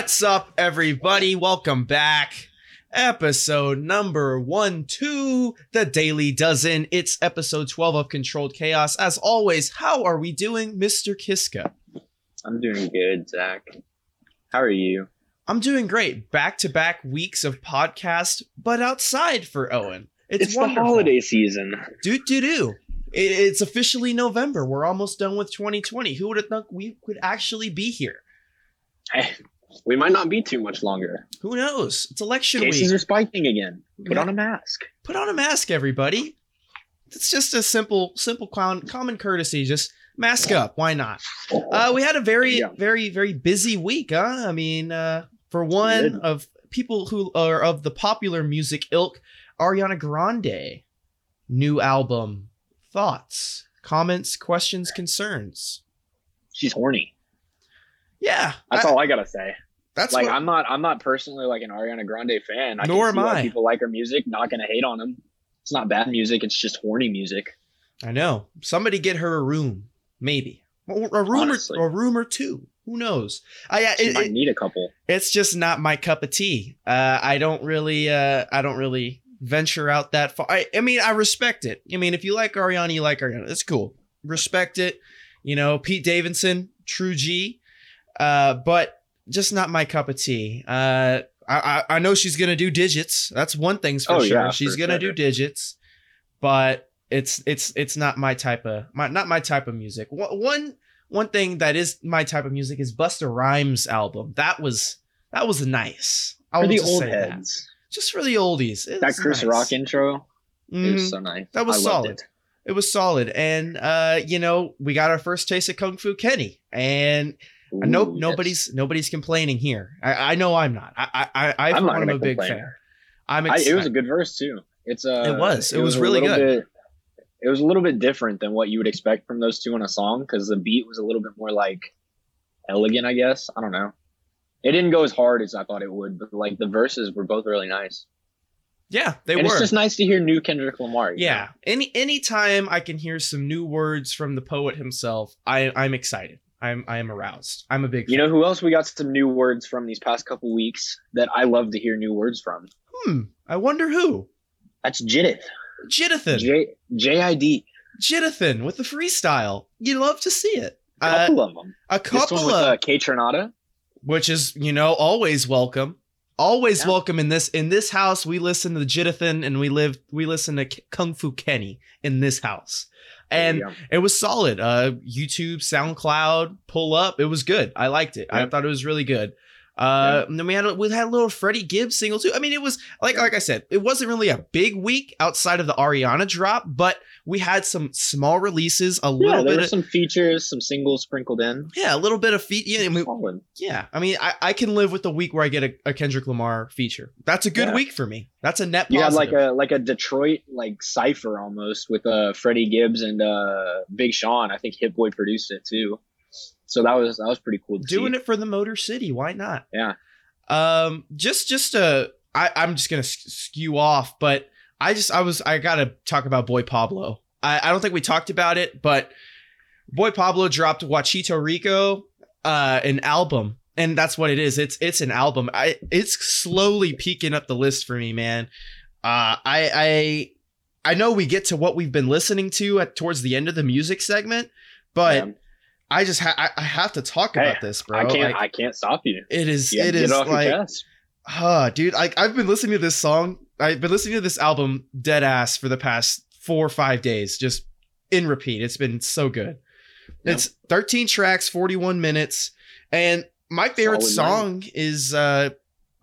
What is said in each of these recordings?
What's up, everybody? Welcome back. Episode number one, two, the Daily Dozen. It's episode 12 of Controlled Chaos. As always, how are we doing, Mr. Kiska? I'm doing good, Zach. How are you? I'm doing great. Back to back weeks of podcast, but outside for Owen. It's, It's, the holiday season. Do do do. It's officially November. We're almost done with 2020. Who would have thought we could actually be here? Hey, we might not be too much longer. Who knows? It's election week. Cases week. are spiking again. Put Yeah. on a mask. Put on a mask, everybody. It's just a simple, simple com- common courtesy. Just mask up. Why not? Uh, we had a very, Yeah. very, very busy week, huh? I mean, uh, for one of people who are of the popular music ilk, Ariana Grande, new album. Thoughts, comments, questions, concerns. She's horny. Yeah, That's I- all I gotta say. That's like what, I'm not I'm not personally like an Ariana Grande fan. I Nor am I. people like her music. Not gonna hate on them. It's not bad music. It's just horny music. I know. Somebody get her a room, maybe. Or a room Honestly. or a room or two. Who knows? I, it, might it- need a couple. it's just not my cup of tea. Uh, I don't really, uh, I don't really venture out that far. I, I mean, I respect it. I mean, if you like Ariana, you like Ariana. That's cool. Respect it. You know, Pete Davidson, true G. Uh, but just not my cup of tea. Uh, I, I, I know she's gonna do digits. That's one thing's for Oh, sure. yeah, she's for gonna sure. do digits, but it's it's it's not my type of my not my type of music. One one thing that is my type of music is Busta Rhymes album. That was that was nice. I For the just old say that. heads. Just for the oldies. It That Chris nice. Rock intro it Mhm. was so nice. That was I solid. It. It was solid, and uh, you know, we got our first taste of Kung Fu Kenny, and Ooh, nobody's yes. nobody's complaining here. I, I know I'm not. I I I, I'm not am a big complain. fan. I'm I, it was a good verse too. It's uh, It was. It was a really little good. Bit, it was a little bit different than what you would expect from those two in a song because the beat was a little bit more like elegant, I guess. I don't know. It didn't go as hard as I thought it would, but like the verses were both really nice. yeah, they and were. it's just nice to hear new Kendrick Lamar. yeah. Any anytime I can hear some new words from the poet himself, I I'm excited. I'm I am aroused. I'm a big. You fan. know who else we got some new words from these past couple weeks that I love to hear new words from? Hmm. I wonder who. That's Jiddith. Jidithan. J J I D. Jidithan with the freestyle. You love to see it. A Uh, couple of them. a This couple with of uh, Kaytranada. which is you know always welcome always Yeah. welcome in this in this house we listen to the jidithan and we live we listen to K- kung fu kenny in this house and Yeah. it was solid. Uh youtube soundcloud pull up. It was good. I liked it. I thought it was really good. Uh and then we had a, we had a little freddie gibbs single too. I mean it was like like i said it wasn't really a big week outside of the ariana drop but we had some small releases a Yeah, little there bit were of, some features, some singles sprinkled in. yeah a little bit of feet yeah I mean, yeah, I mean, I, I can live with a week where I get a, a Kendrick Lamar feature. That's a good Yeah. week for me. That's a net You had like a like a Detroit like cipher almost with uh Freddie Gibbs and uh Big Sean. I think Hit Boy produced it too. So that was that was pretty cool. To doing see. it for the Motor City. Why not? Yeah. Um, just just uh, I I'm just gonna skew off, but I just I was I gotta talk about Boy Pablo. I I don't think we talked about it, but Boy Pablo dropped Wachito Rico, uh, an album. And that's what it is. It's it's an album. I it's slowly peeking up the list for me, man. Uh, I I I know we get to what we've been listening to at towards the end of the music segment, but Yeah. I just ha- I, I have to talk Hey, about this, bro. I can't Like, I can't stop you. it is You it is like your chest. uh dude like i've been listening to this song i've been listening to this album dead ass for the past four or five days just in repeat it's been so good Yep. it's 13 tracks 41 minutes and my favorite song is uh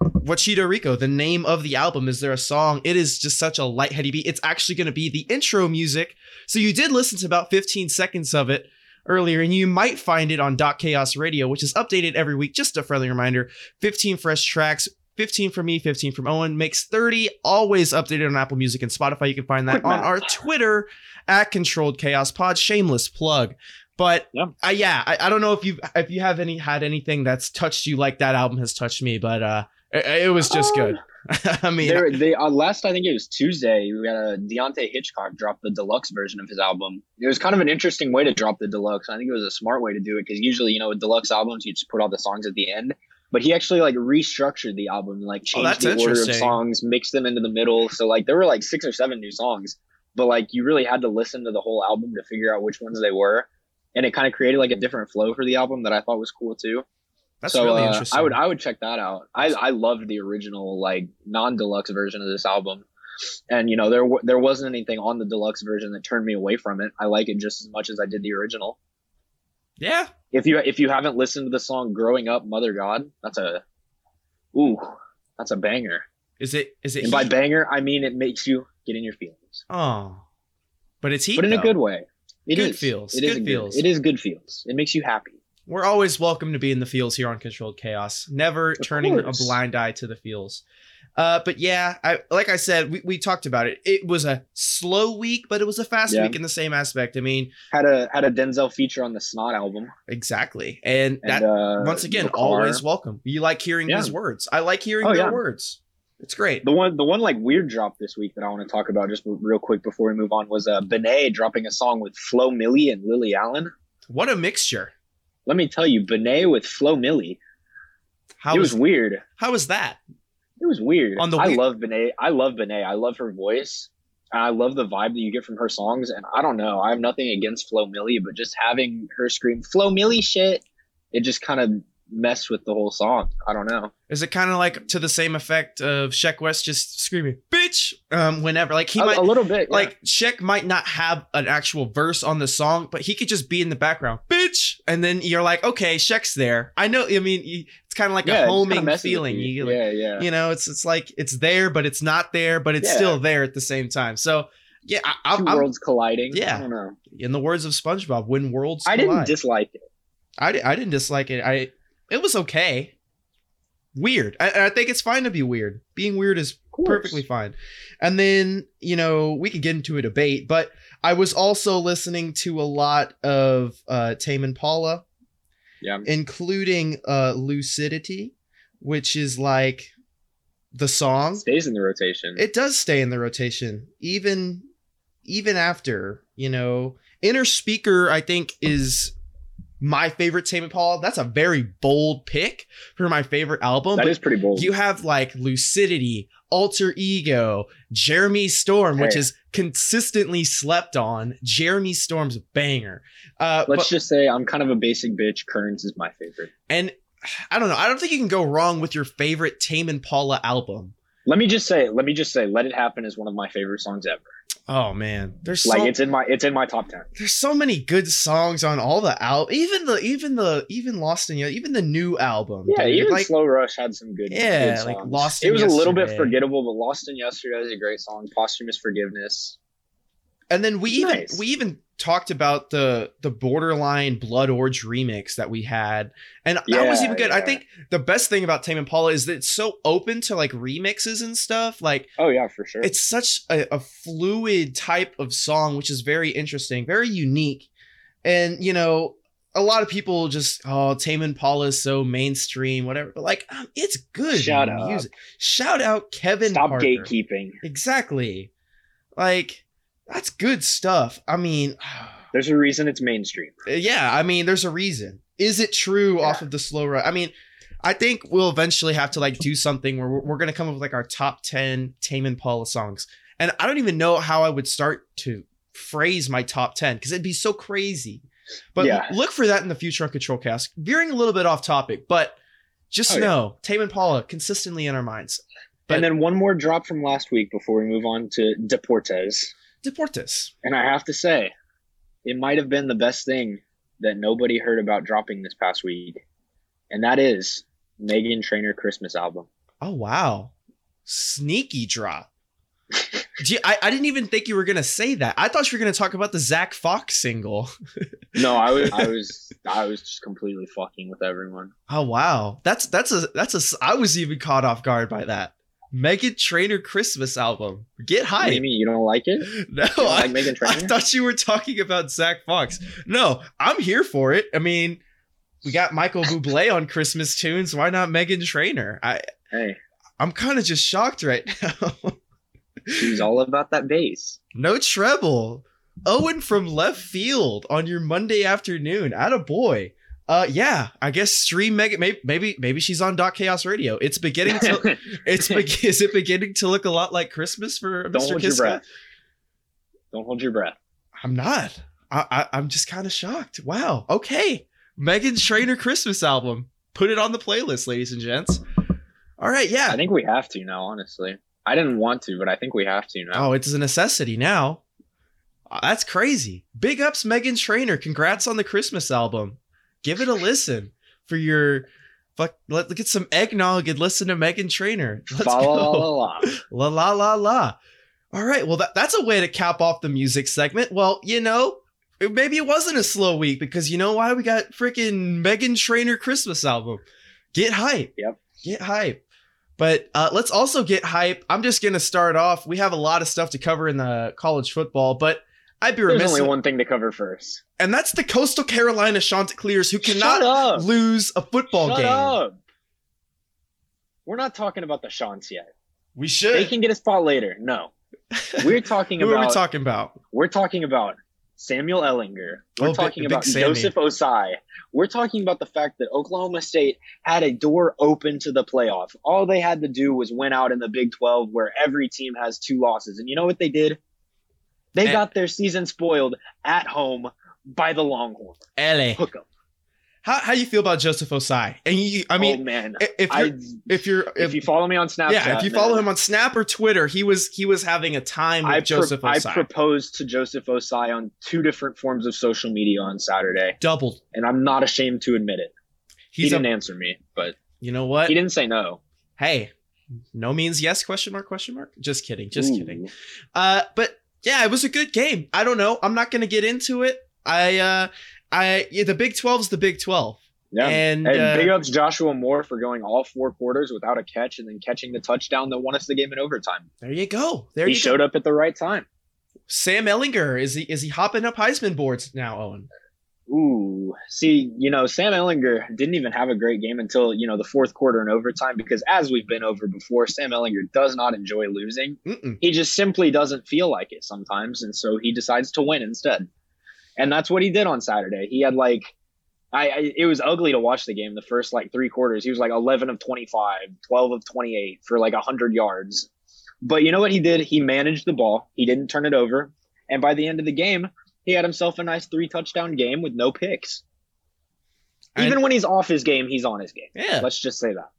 Wachito Rico, the name of the album, is there a song? It is just such a lightheady beat. It's actually going to be the intro music. So you did listen to about 15 seconds of it earlier, and you might find it on Dot Chaos Radio, which is updated every week. Just a friendly reminder 15 fresh tracks, 15 from me, 15 from Owen, makes 30, always updated on Apple Music and Spotify. You can find that Quick on math. our Twitter at Controlled Chaos Pod. Shameless plug. But Yeah. uh, yeah, I, I don't know if you if you have any had anything that's touched you like that album has touched me, but uh, it, it was just good. I mean, There, they uh, last I think it was Tuesday. We got a Deontay Hitchcock drop the deluxe version of his album. It was kind of an interesting way to drop the deluxe. I think it was a smart way to do it because usually, you know, with deluxe albums, you just put all the songs at the end. But he actually like restructured the album, like Oh, changed that's the order of songs, mixed them into the middle. So like there were like six or seven new songs, but like you really had to listen to the whole album to figure out which ones they were, and it kind of created like a different flow for the album that I thought was cool too. That's so really uh, interesting. I would I would check that out. I I loved the original like non deluxe version of this album, and you know there w- there wasn't anything on the deluxe version that turned me away from it. I like it just as much as I did the original. yeah, If you if you haven't listened to the song "Growing Up, Mother God," that's a ooh that's a banger. is it is it And by banger, I mean it makes you get in your feelings, Oh, but it's heat. but in a good way. It Good is. feels. It is Good feels. It is good feels. It makes you happy. We're always welcome to be in the fields here on Controlled Chaos. Never turning a blind eye to the fields. Uh, but yeah, I like I said, we, we talked about it. It was a slow week, but it was a fast Yeah. week in the same aspect. I mean, Had a had a Denzel feature on the Snot album, exactly. And and that uh, once again, always welcome. You like hearing Yeah. his words. I like hearing Oh, their yeah. words. It's great. The one, the one like weird drop this week that I want to talk about just real quick before we move on was uh, Benee dropping a song with Flo Milli and Lily Allen. What a mixture. Let me tell you, Benee with Flo Milli, How it was was weird. how was that? It was weird. On the I love Benee. I love Benee. I love her voice. And I love the vibe that you get from her songs. And I don't know. I have nothing against Flo Milli, but just having her scream Flo Milli shit, it just kind of messed with the whole song. I don't know. Is it kind of like to the same effect of Sheck West just screaming "bitch" um, whenever? Like he a, might a little bit. yeah. like Sheck might not have an actual verse on the song, but he could just be in the background, bitch, and then you're like, okay, Sheck's there. I know. I mean, kind of like yeah, a homing feeling. You. Like, yeah, yeah. you know, it's it's like it's there, but it's not there, but it's Yeah. still there at the same time. So yeah, I, 2 I'm, worlds colliding. Yeah. I don't know. in the words of SpongeBob, when worlds I didn't dislike it. I, I didn't dislike it. I it was okay. Weird. I, I think it's fine to be weird. Being weird is perfectly fine. And then, you know, we could get into a debate, but I was also listening to a lot of uh Tame Impala, Yeah. including uh Lucidity, which is like the song. Stays in the rotation. It does stay in the rotation even even after, you know, Innerspeaker I think is my favorite Tame Impala. That's a very bold pick for my favorite album. that is pretty bold. you have like Lucidity, Alter Ego, Jeremy Storm, which is consistently slept on. Jeremy Storm's a banger. Uh, Let's but- just say I'm kind of a basic bitch. Currents is my favorite. and I don't know. I don't think you can go wrong with your favorite Tame Impala album. Let me just say, let me just say, "Let It Happen" is one of my favorite songs ever. Oh man, there's so Like it's in my it's in my top ten. there's so many good songs on all the al even the even the even Lost in You even the new album. Yeah, dude. even like Slow Rush had some good. Yeah, good like. Lost It was a little bit forgettable, but Lost in Yesterday is a great song. Posthumous Forgiveness. and then we even we even talked about the the borderline Blood Orange remix that we had, and that was even good. I think the best thing about Tame Impala is that it's so open to like remixes and stuff. Like Oh yeah, for sure. it's such a, a fluid type of song, which is very interesting, very unique. And you know, a lot of people just oh, Tame Impala is so mainstream, whatever. But like, um, it's good Shut up. music. Shout out Kevin. Stop Parker. gatekeeping. Exactly. Like that's good stuff. I mean, There's a reason it's mainstream. Uh, yeah. I mean, there's a reason. Is it true off of the Slow Rush? I mean. I think we'll eventually have to like do something where we're, we're gonna come up with like our top ten Tame Impala songs, and I don't even know how I would start to phrase my top ten because it'd be so crazy. But Yeah. look for that in the future on Controlled Chaos. Veering a little bit off topic, but just Oh, yeah. know Tame Impala consistently in our minds. But and then one more drop from last week before we move on to Deportes. Deportes. And I have to say, it might have been the best thing that nobody heard about dropping this past week. And that is Meghan Trainor Christmas album. Oh wow, sneaky drop. Gee, I, I didn't even think you were gonna say that. I thought you were gonna talk about the Zach Fox single. No, I was I was I was just completely fucking with everyone. Oh wow, that's that's a that's a I was even caught off guard by that. Meghan Trainor Christmas album. Get hype. you you don't like it? No, You I, like Megan I thought you were talking about Zach Fox. No, I'm here for it. I mean, we got Michael Bublé on Christmas tunes. Why not Meghan Trainor? I Hey, I'm kind of just shocked right now. she's all about that bass. no treble. Owen from left field on your Monday afternoon. At a boy. Uh, yeah, I guess stream Megan. Maybe, maybe, maybe she's on Dot Chaos Radio. It's beginning to. it's be- is it beginning to look a lot like Christmas for Don't Mr. hold your breath. Don't hold your breath. I'm not. I, I I'm just kind of shocked. Wow. Okay, Meghan Trainor Christmas album. Put it on the playlist, ladies and gents. All right. Yeah. I think we have to now, honestly. I didn't want to, but I think we have to now. Oh, it's a necessity now. Uh, That's crazy. Big ups, Meghan Trainor. Congrats on the Christmas album. Give it a listen for your fuck. Let us get some eggnog and listen to Meghan Trainor. Let's la la go. la la. La la la la. All right. Well, that, that's a way to cap off the music segment. Well, you know, maybe it wasn't a slow week because you know why we got freaking Meghan Trainor Christmas album. Get hype. Yep. Get hype. But uh, let's also get hype. I'm just gonna start off. We have a lot of stuff to cover in the college football, but I'd be There's remiss, only one thing to cover first. and that's the Coastal Carolina Chanticleers who cannot lose a football Shut game. up. We're not talking about the Chants yet. We should. They can get a spot later. No. We're talking Who about are we talking about? we're talking about Samuel Ehlinger. We're Oh, big- talking big about Sammy. Joseph Ossai. We're talking about the fact that Oklahoma State had a door open to the playoff. All they had to do was win out in the Big 12 where every team has two losses. And you know what they did? They Eh. got their season spoiled at home by the Longhorn. LA. Hook 'em. How how you feel about Joseph Ossai? And you, I oh mean, man, if you're if you're if you follow me on Snapchat, yeah, if you follow man, him on Snap or Twitter, he was he was having a time with I, pro- Joseph I proposed to Joseph Ossai on two different forms of social media on Saturday, Doubled. and I'm not ashamed to admit it. he didn't a, answer me, but you know what? he didn't say no. Hey, no means yes? Question mark? Question mark? Just kidding. Just Ooh. kidding. Uh, but yeah, it was a good game. I don't know. I'm not gonna get into it. I uh, I yeah, the Big 12 is the Big 12, Yeah. and And uh, big ups Joshua Moore for going all four quarters without a catch and then catching the touchdown that won us the game in overtime. there you go. There he showed go. up at the right time. Sam Ehlinger is he is he hopping up Heisman boards now? Owen. Ooh, see, you know, Sam Ehlinger didn't even have a great game until, you know, the fourth quarter and overtime because as we've been over before, Sam Ehlinger does not enjoy losing. Mm-mm. He just simply doesn't feel like it sometimes. And so he decides to win instead. And that's what he did on Saturday. He had like, I, I it was ugly to watch the game the first like three quarters. He was like 11 of 25, 12 of 28 for like 100 yards. But you know what he did? He managed the ball. He didn't turn it over. And by the end of the game, he had himself a nice three touchdown game with no picks. Even when he's off his game, he's on his game. Yeah. Let's just say that.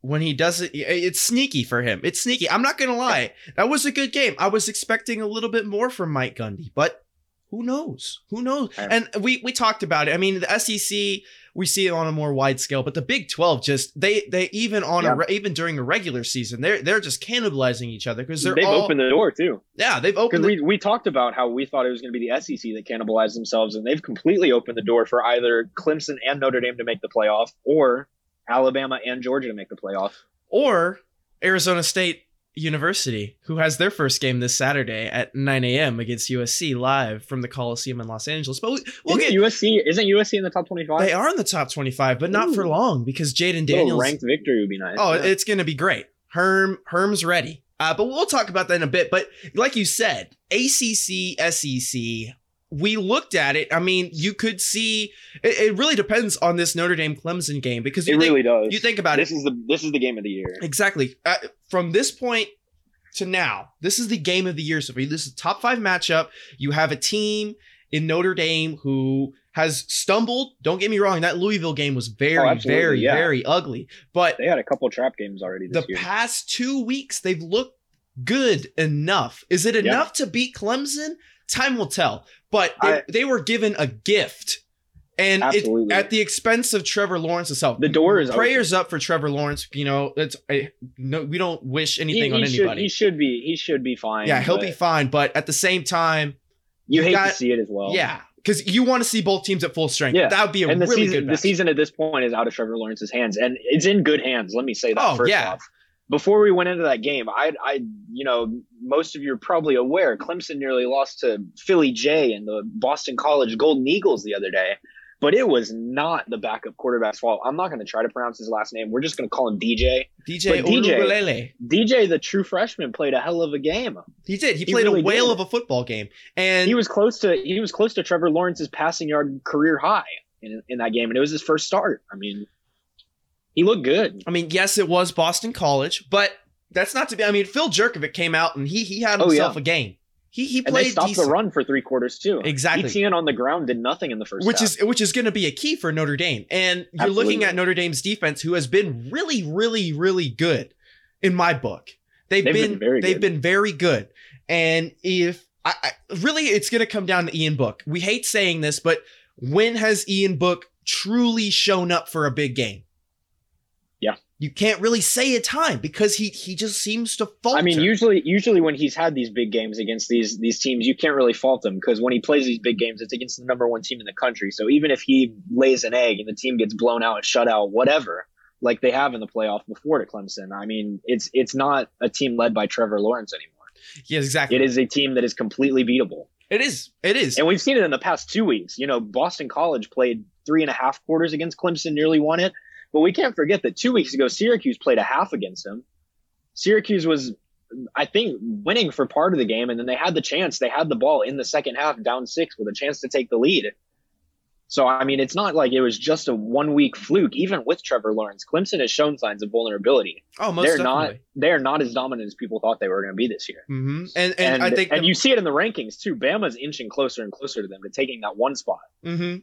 when he does it, it's sneaky for him. It's sneaky. I'm not gonna lie. That was a good game. I was expecting a little bit more from Mike Gundy, but who knows? Who knows? And we we talked about it. I mean, the SEC we see it on a more wide scale, but the Big 12 just they they even on Yeah. a even during a regular season they're they're just cannibalizing each other because they're They've all opened the door too. yeah they've opened the, we, we talked about how we thought it was going to be the SEC that cannibalized themselves, and they've completely opened the door for either Clemson and Notre Dame to make the playoff, or Alabama and Georgia to make the playoff. or Arizona State University, who has their first game this Saturday at 9 a.m. against USC live from the Coliseum in Los Angeles. But we, we'll isn't get USC isn't USC in the top twenty five? They are in the top 25, but not for long because Jayden Daniels. ranked victory would be nice. oh, Yeah. it's going to be great. Herm Herm's ready. Uh, but we'll talk about that in a bit. But like you said, ACC, SEC, we looked at it. I mean, you could see it, it really depends on this Notre Dame Clemson game because you it think, really does. you think about it. this it is the this is the game of the year. exactly uh, from this point to now. This is the game of the year. So for you, this is a top five matchup. You have a team in Notre Dame who has stumbled. Don't get me wrong. That Louisville game was very, Oh, very, yeah. very ugly. But They had a couple trap games already this the year. past two weeks, they've looked good enough. Is it enough to beat Clemson? Time will tell. But they, I- they were given a gift. And it, at the expense of Trevor Lawrence himself. The door is prayers up for Trevor Lawrence. You know, it's I, no, we don't wish anything he on should, anybody. he should be he should be fine. yeah, he'll be fine. But at the same time, You you hate got- to see it as well. yeah, because you want to see both teams at full strength. Yeah, that would be a and the really season good. the season at this point is out of Trevor Lawrence's hands, and it's in good hands. Let me say that Oh, first yeah. off. Before we went into that game, I, I, you know, most of you are probably aware Clemson nearly lost to Philly J and the Boston College Golden Eagles the other day, but it was not the backup quarterback's fault. I'm not going to try to pronounce his last name. We're just going to call him DJ. DJ but DJ DJ, the true freshman, played a hell of a game. He did. He He played really a whale did. of a football game, and He was close to he was close to Trevor Lawrence's passing yard career high in, in that game, and it was his first start. I mean, he looked good. I mean, yes, it was Boston College, but that's not to be. I mean, Phil Jurkovec came out and he he had Oh, himself yeah. a game. He he played. And they stopped decent, the run for three quarters too. Exactly. ETN on the ground did nothing in the first which half. is which is going to be a key for Notre Dame. And you're looking at Notre Dame's defense, who has been really, really, really good in my book. They've, They've been, been very they've good. been very good. And if I, I really, it's going to come down to Ian Book. We hate saying this, but when has Ian Book truly shown up for a big game? You can't really say a time because he he just seems to falter. I mean, usually, usually when he's had these big games against these these teams, you can't really fault him because when he plays these big games, it's against the number one team in the country. So even if he lays an egg and the team gets blown out, and shut out, whatever, like they have in the playoff before to Clemson, I mean, it's it's not a team led by Trevor Lawrence anymore. yes, exactly. It is a team that is completely beatable, It is. It is. and we've seen it in the past two weeks. You know, Boston College played three and a half quarters against Clemson, nearly won it. But we can't forget that two weeks ago, Syracuse played a half against them. Syracuse was, I think, winning for part of the game, and then they had the chance. They had the ball in the second half, down six, with a chance to take the lead. So, I mean, it's not like it was just a one week fluke. Even with Trevor Lawrence, Clemson has shown signs of vulnerability. oh, most they're definitely. not they're not as dominant as people thought they were going to be this year. hmm And, and And, I think and the- you see it in the rankings too. Bama's inching closer and closer to them to taking that one spot. hmm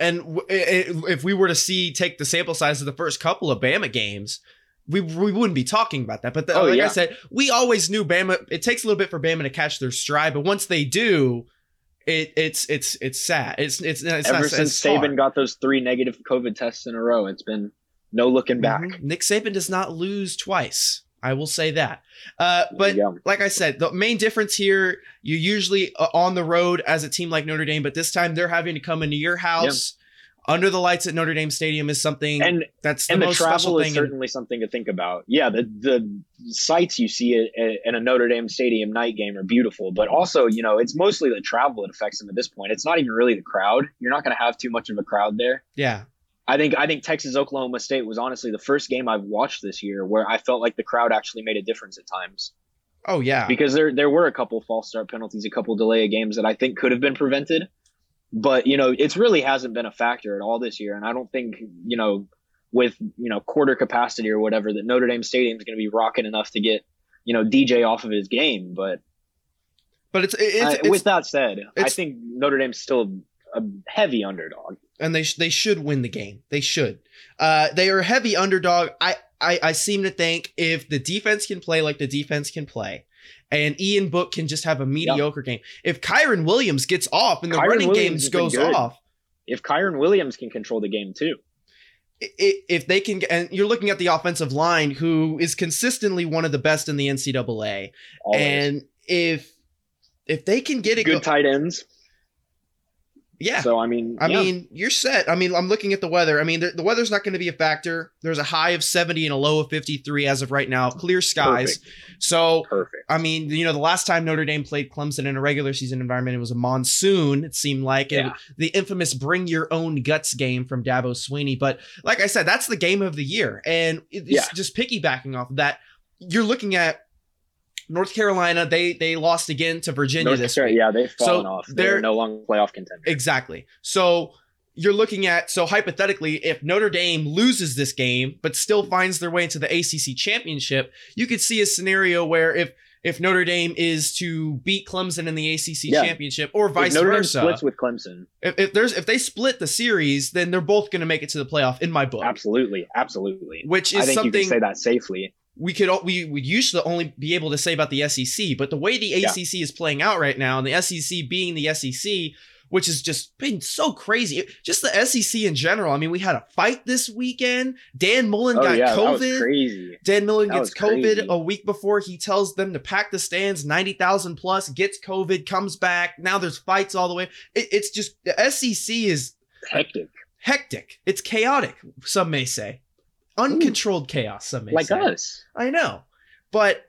And w- i- i- if we were to see take the sample size of the first couple of Bama games, we we wouldn't be talking about that. But the, Oh, like I said, we always knew Bama. It takes a little bit for Bama to catch their stride, but once they do, it it's it's it's sad. It's it's, it's Ever not since it's. Saban got those three negative COVID tests in a row, it's been no looking back. Mhm. Nick Saban does not lose twice. I will say that. Uh, but Yeah. like I said, the main difference here, you're usually uh, on the road as a team like Notre Dame, but this time they're having to come into your house. Under the lights at Notre Dame Stadium is something and that's the and the most special travel is certainly something to think about. Yeah, the the sights you see in a Notre Dame Stadium night game are beautiful, but also you know it's mostly the travel that affects them at this point. It's not even really the crowd. You're not going to have too much of a crowd there. yeah. I think I think Texas Oklahoma State was honestly the first game I've watched this year where I felt like the crowd actually made a difference at times Oh yeah. because there there were a couple false start penalties, a couple delay of games that I think could have been prevented. But you know, it's really hasn't been a factor at all this year, and I don't think you know with you know quarter capacity or whatever that Notre Dame Stadium is going to be rocking enough to get you know DJ off of his game. But but it's it's, uh, it's with that said, I think Notre Dame's still a heavy underdog. And they sh- they should win the game. They should. Uh, they are a heavy underdog. I, I I seem to think if the defense can play like the defense can play, and Ian Book can just have a mediocre game. If Kyren Williams gets off and the Kyren running Williams been goes off, If Kyren Williams can control the game too, if they can, and you're looking at the offensive line, who is consistently one of the best in the NCAA, always and if if they can get it, good go- tight ends. Yeah. So I mean, I yeah. mean, you're set. I mean, I'm looking at the weather. I mean, the, the weather's not going to be a factor. There's a high of 70 and a low of 53 as of right now. Clear skies. Perfect. So, perfect. I mean, you know, the last time Notre Dame played Clemson in a regular season environment, it was a monsoon. It seemed like and Yeah. the infamous "Bring Your Own Guts" game from Dabo Swinney. But like I said, that's the game of the year, and it's Yeah. just piggybacking off of that. You're looking at North Carolina. They they lost again to Virginia North this Carolina, week. yeah, they've fallen So off. they're- They're no longer playoff contenders. Exactly. So you're looking at so hypothetically, if Notre Dame loses this game but still finds their way into the ACC championship, you could see a scenario where if if Notre Dame is to beat Clemson in the ACC Yeah. championship or If vice Notre Dame versa, splits with Clemson. if, if there's if they split the series, then they're both going to make it to the playoff in my book, Absolutely, absolutely. which I is think you something can say that safely. We could we would used to only be able to say about the SEC, but the way the Yeah. ACC is playing out right now, and the SEC being the SEC, which has just been so crazy, just the SEC in general. I mean, we had a fight this weekend. Dan Mullen Oh got yeah, that was COVID. crazy. Dan Mullen That gets COVID crazy. a week before he tells them to pack the stands, ninety thousand plus, gets COVID, comes back. Now there's fights all the way. It, it's just the SEC is Hectic, hectic. It's chaotic. Some may say, uncontrolled chaos. Some may like say. us. I know, but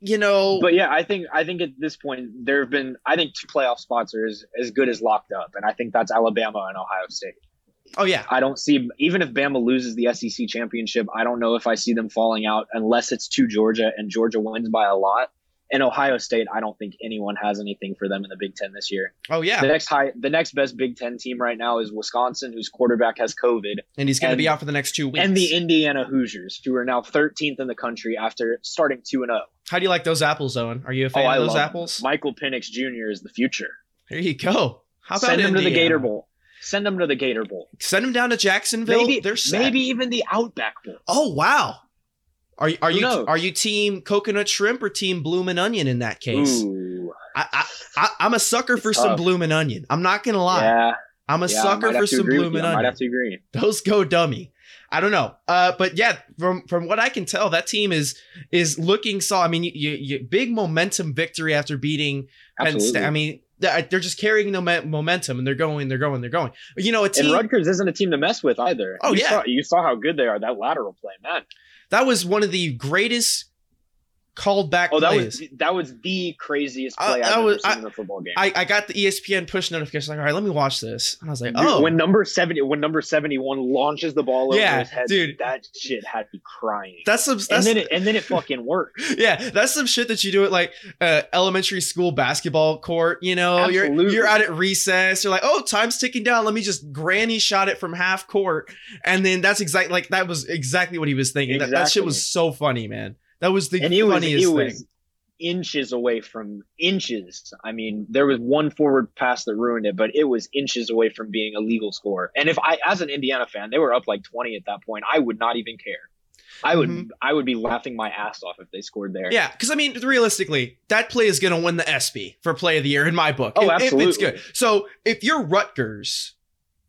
you know, But yeah, I think I think at this point there have been I think two playoff spots are as, as good as locked up, and I think that's Alabama and Ohio State. oh yeah, I don't see even if Bama loses the SEC championship, I don't know if I see them falling out unless it's to Georgia and Georgia wins by a lot. And Ohio State, I don't think anyone has anything for them in the Big Ten this year. Oh yeah, The next high, the next best Big Ten team right now is Wisconsin, whose quarterback has COVID, and he's going to be out for the next two weeks. and the Indiana Hoosiers, who are now 13th in the country after starting two and zero. How do you like those apples, Owen? Are you a Oh, fan I of those love them. apples? Michael Penix Jr. is the future. There you go. How about Send him to the Gator Bowl. Send him to the Gator Bowl. Send them down to Jacksonville. Maybe, maybe even the Outback Bowl. Oh wow. Are you are you are you team coconut shrimp or team bloomin' onion in that case? Ooh, I, I, I I'm a sucker It's for some tough. bloomin' onion. I'm not gonna lie. yeah, I'm a yeah, sucker for some agree with you. bloomin' I onion. have to agree. Those go dummy. I don't know. Uh, but yeah, from from what I can tell, that team is is looking so. I mean, you, you, big momentum victory after beating Penn Absolutely. State. I mean, they're they're just carrying the momentum and they're going, they're going, they're going. You know, a team. and Rutgers isn't a team to mess with either. Oh, you yeah. saw, you saw how good they are. That lateral play, man. That was one of the greatest called back Oh, that plays. was that was the craziest Uh, play that I've was- ever seen I- in a football game. I, I got the ESPN push notification like, all right, let me watch this. And I was like, Dude, oh, when number seventy, when number seventy-one launches the ball over Yeah, his head, dude. that shit had me crying. that's some and then it and then it fucking worked. yeah, that's some shit that you do at like uh, elementary school basketball court. You know, you're Absolutely. you're out at recess. You're like, oh, time's ticking down. Let me just granny shot it from half court, and then that's exactly like that was exactly what he was thinking. That, that shit was so funny, man. That was the and it was funniest it thing. was inches away from inches. I mean, there was one forward pass that ruined it, but it was inches away from being a legal score. And if I, as an Indiana fan, they were up like twenty at that point, I would not even care. I would Mhm. I would be laughing my ass off if they scored there. Yeah, because I mean, realistically, that play is going to win the ESPY for play of the year in my book. Oh, if, if it's good. So if you're Rutgers,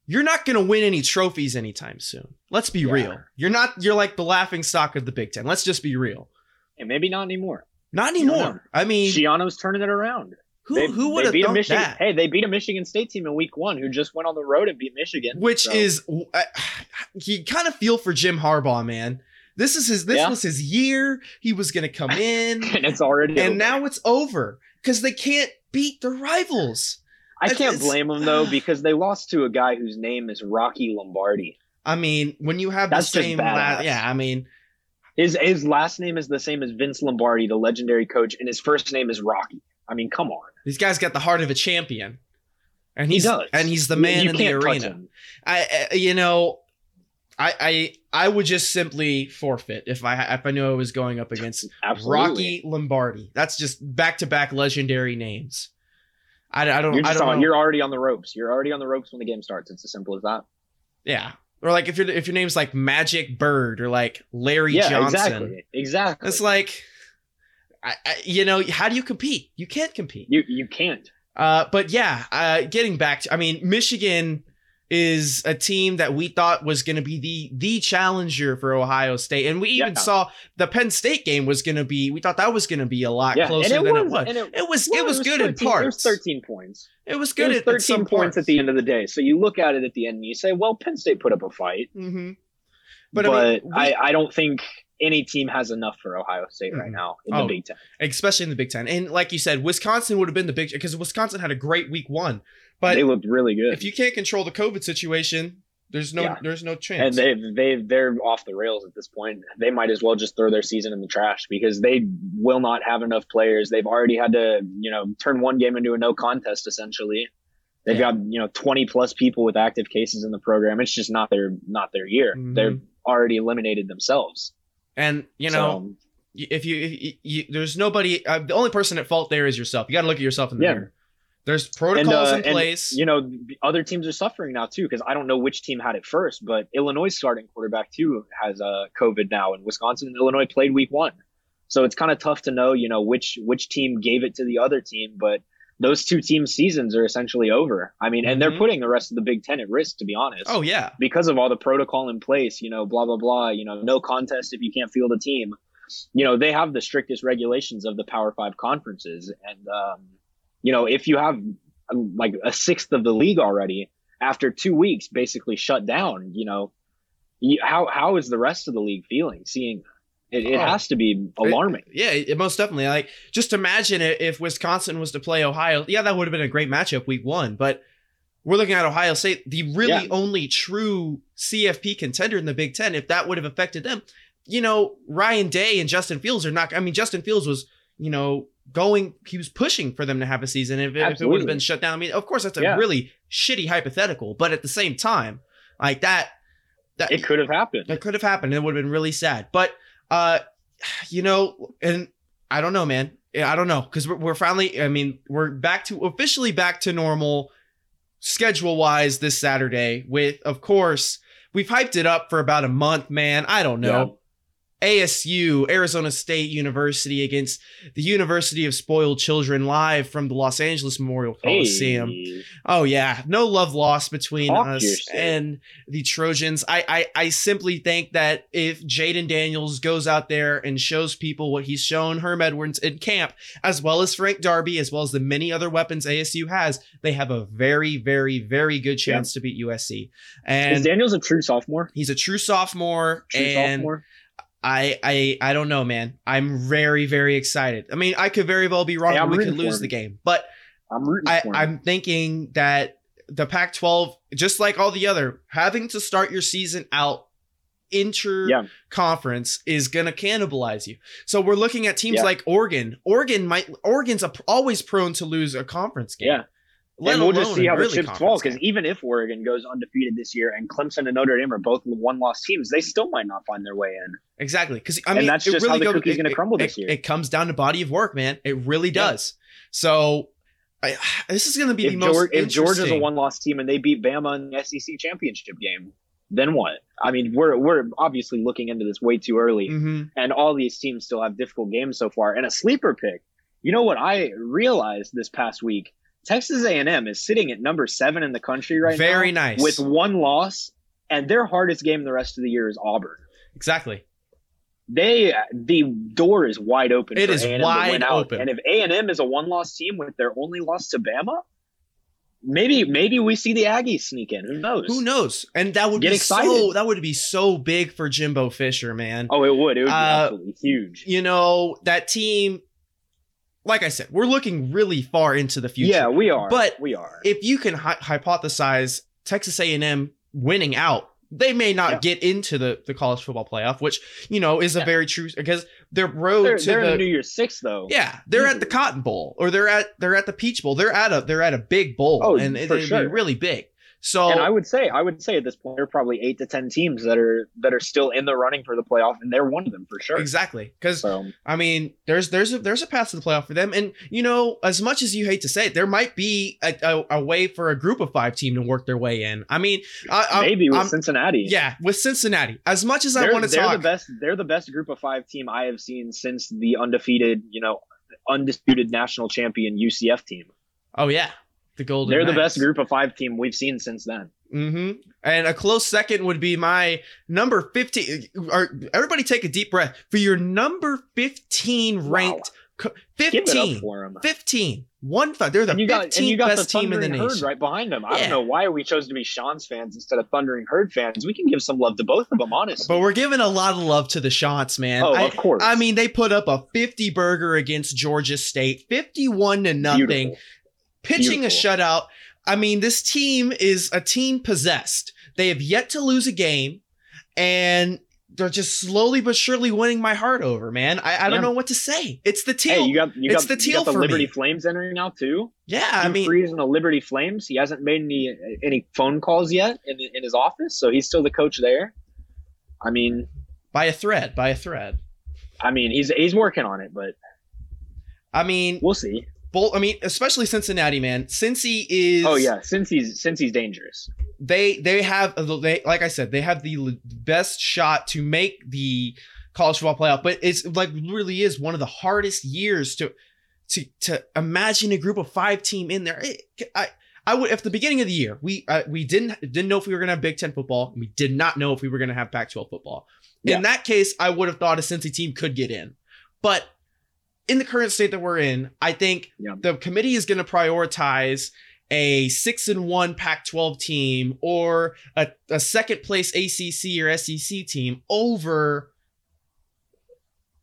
you're not going to win any trophies anytime soon. Let's be Yeah. real. You're not. You're like the laughing stock of the Big Ten. Let's just be real. And maybe not anymore. Not You don't know. anymore. I mean, Schiano's turning it around. who They- who would have beat Michigan? that? Hey, they beat a Michigan State team in Week One, who just went on the road and beat Michigan. Which So- is, uh, you kind of feel for Jim Harbaugh, man. This is his. This Yeah. was his year. He was going to come in, and it's already and over. now it's over because they can't beat their rivals. I can't it's- blame them though because they lost to a guy whose name is Rocky Lombardi. I mean, when you have That's the just same, la- yeah. I mean, His his last name is the same as Vince Lombardi, the legendary coach, and his first name is Rocky. I mean, come on. these guys got the heart of a champion, and He he's does. and he's the man you in the arena. I, I, you know, I, I, I would just simply forfeit if I if I knew I was going up against. Rocky Lombardi. That's just back to back legendary names. I, I don't. You're I don't on, know. you're already on the ropes. You're already on the ropes when the game starts. It's as simple as that. yeah, or like if your if your name's like Magic Bird or like Larry yeah, Johnson. exactly. Exactly. It's like, I, I, you know, how do you compete? You can't compete. you you can't. Uh, but yeah, uh, getting back to, I mean, Michigan is a team that we thought was going to be the the challenger for Ohio State, and we even Yeah. saw the Penn State game was going to be. We thought that was going to be a lot Yeah, closer it than was. it was. And it, It was well, it was good 13, in parts. It was 13 points. It was It good was at, 13 at points at the end of the day. So you look at it at the end and you say, well, Penn State put up a fight. hmm But, But, I mean, we- I, I don't think any team has enough for Ohio State right Mhm. now in Oh, the Big Ten. especially in the Big Ten, and like you said, Wisconsin would have been the big because Wisconsin had a great week one, but they looked really good. if you can't control the COVID situation, there's no Yeah. there's no chance. and they they they're off the rails at this point. They might as well just throw their season in the trash because they will not have enough players. They've already had to you know turn one game into a no contest essentially. They've Yeah. got you know twenty plus people with active cases in the program. It's just not their not their year. Mhm. They're already eliminated themselves. and you know. So, if you, if you, you there's nobody uh, the only person at fault there is yourself you got to look at yourself in the Yeah. mirror there's and, protocols uh, in and, place you know other teams are suffering now too because I don't know which team had it first, but Illinois starting quarterback too has uh, COVID now, and Wisconsin and Illinois played week one, so it's kind of tough to know you know which which team gave it to the other team, but those two teams' seasons are essentially over. I mean, and Mhm. they're putting the rest of the Big Ten at risk, to be honest. oh yeah because of all the protocol in place, you know, blah blah blah, you know, no contest if you can't field a team. You know, they have the strictest regulations of the Power Five conferences, and um, you know, if you have um, like a sixth of the league already after two weeks, basically shut down, you know, you, how how is the rest of the league feeling? Seeing it, it Oh. has to be alarming. yeah it, most definitely like just imagine it if wisconsin was to play ohio yeah that would have been a great matchup week one but we're looking at ohio state the really Yeah. only true cfp contender in the big ten if that would have affected them you know ryan day and justin fields are not i mean justin fields was you know going, he was pushing for them to have a season. If, if it would have been shut down, I mean, of course, that's a Yeah. really shitty hypothetical, but at the same time, like that, that It could have happened. it could have happened. It would have been really sad. But uh, you know, and I don't know, man. I don't know because we're, we're finally. I mean, we're back to officially back to normal schedule wise this Saturday. With of course, we've hyped it up for about a month, man. I don't know. ASU, Arizona State University against the University of Spoiled Children live from the Los Angeles Memorial Coliseum. Hey. Oh yeah, no love lost between Talk us and the Trojans. I, I I simply think that if Jayden Daniels goes out there and shows people what he's shown Herm Edwards in camp, as well as Frank Darby, as well as the many other weapons ASU has, they have a very, very, very good chance to beat USC. Is And Daniels a true sophomore? he's a true sophomore, True and sophomore? I I I don't know, man. I'm very, very excited. I mean, I could very well be wrong. Hey, and we could lose the game, but. I'm rooting I. I'm thinking that the Pac 12, just like all the other, having to start your season out inter Yeah. conference is going to cannibalize you. So we're looking at teams Yeah. like Oregon. Oregon might, Oregon's a, always prone to lose a conference game. Yeah. And we'll just see how the chips fall because even if Oregon goes undefeated this year and Clemson and Notre Dame are both one loss teams, they still might not find their way in. Exactly. Because I And mean, that's it just really how the goes- cookie's gonna it- crumble it- this year. It comes down to body of work, man. It really Yeah. does. So I, this is going to be If, the most Georgia, if Georgia's a one loss team and they beat Bama in the SEC championship game, then what? I mean, we're we're obviously looking into this way too early, Mhm. and all these teams still have difficult games so far. And a sleeper pick. You know what I realized this past week? Texas A&M is sitting at number seven in the country right Very now nice. with one loss, and their hardest game the rest of the year is Auburn. Exactly. They the door is wide open. It for is A&M wide open. And if A and M is a one loss team with their only loss to Bama, maybe maybe we see the Aggies sneak in. Who knows? Who knows? And that would Get be excited. so that would be so big for Jimbo Fisher, man. Oh, it would. It would be Uh, absolutely huge. You know, that team like I said, we're looking really far into the future. Yeah, we are. But we are. if you can hy- hypothesize Texas A&M winning out, they may not Yeah. get into the, the college football playoff, which, you know, is a very true because their road they're to they're the in New Year's Six though. Yeah, they're at the mm-hmm. Cotton Bowl or they're at they're at the Peach Bowl. They're at a they're at a big bowl Oh, and it, for it'd be really big. So And I would say, I would say at this point, there are probably eight to ten teams that are that are still in the running for the playoff, and they're one of them for sure. exactly because So I mean, there's there's a, there's a path to the playoff for them, and you know, as much as you hate to say it, there might be a, a, a way for a group of five team to work their way in. I mean, I, maybe with I'm- Cincinnati. yeah, with Cincinnati. As much as I they're, want to they're talk, the best. They're the best group of five team I have seen since the undefeated, you know, undisputed national champion UCF team. oh yeah, the Golden. They're the best group of five team we've seen since then. hmm And a close second would be my number 15. Or everybody take a deep breath for your number 15 ranked. it 15. up for them. 15. One five. They're the And you got and 15th you got the best team in the Thundering Herd nation. right behind them. I Yeah. don't know why we chose to be Sean's fans instead of Thundering Herd fans. We can give some love to both of them, honestly. But we're giving a lot of love to the Chants, man. oh, I, of course. I mean, they put up a 50 burger against Georgia State, 51 to nothing, Beautiful. Pitching a shutout. I mean, this team is a team possessed. They have yet to lose a game, and they're just slowly but surely winning my heart over, man. I, I don't know what to say. It's the teal. Hey, you got you It's got, the you teal got the for Liberty me. Flames entering now too. yeah, I mean, Freeze and the Liberty Flames. He hasn't made any any phone calls yet in in his office, so he's still the coach there. I mean, by a thread, by a thread. I mean, he's he's working on it, but I mean, we'll see. Both. I mean, especially Cincinnati, man. Cincy is. Oh yeah, since he's dangerous. they they have they like I said they have the best shot to make the college football playoff, but it's like really is one of the hardest years to to to imagine a group of five team in there. It- I I would at the beginning of the year we uh, we didn't didn't know if we were gonna have Big Ten football. We did not know if we were gonna have Pac-12 football. Yeah. In that case, I would have thought a Cincy team could get in, but in the current state that we're in, I think Yeah. the committee is going to prioritize a six and one Pac-12 team or a, a second place ACC or SEC team over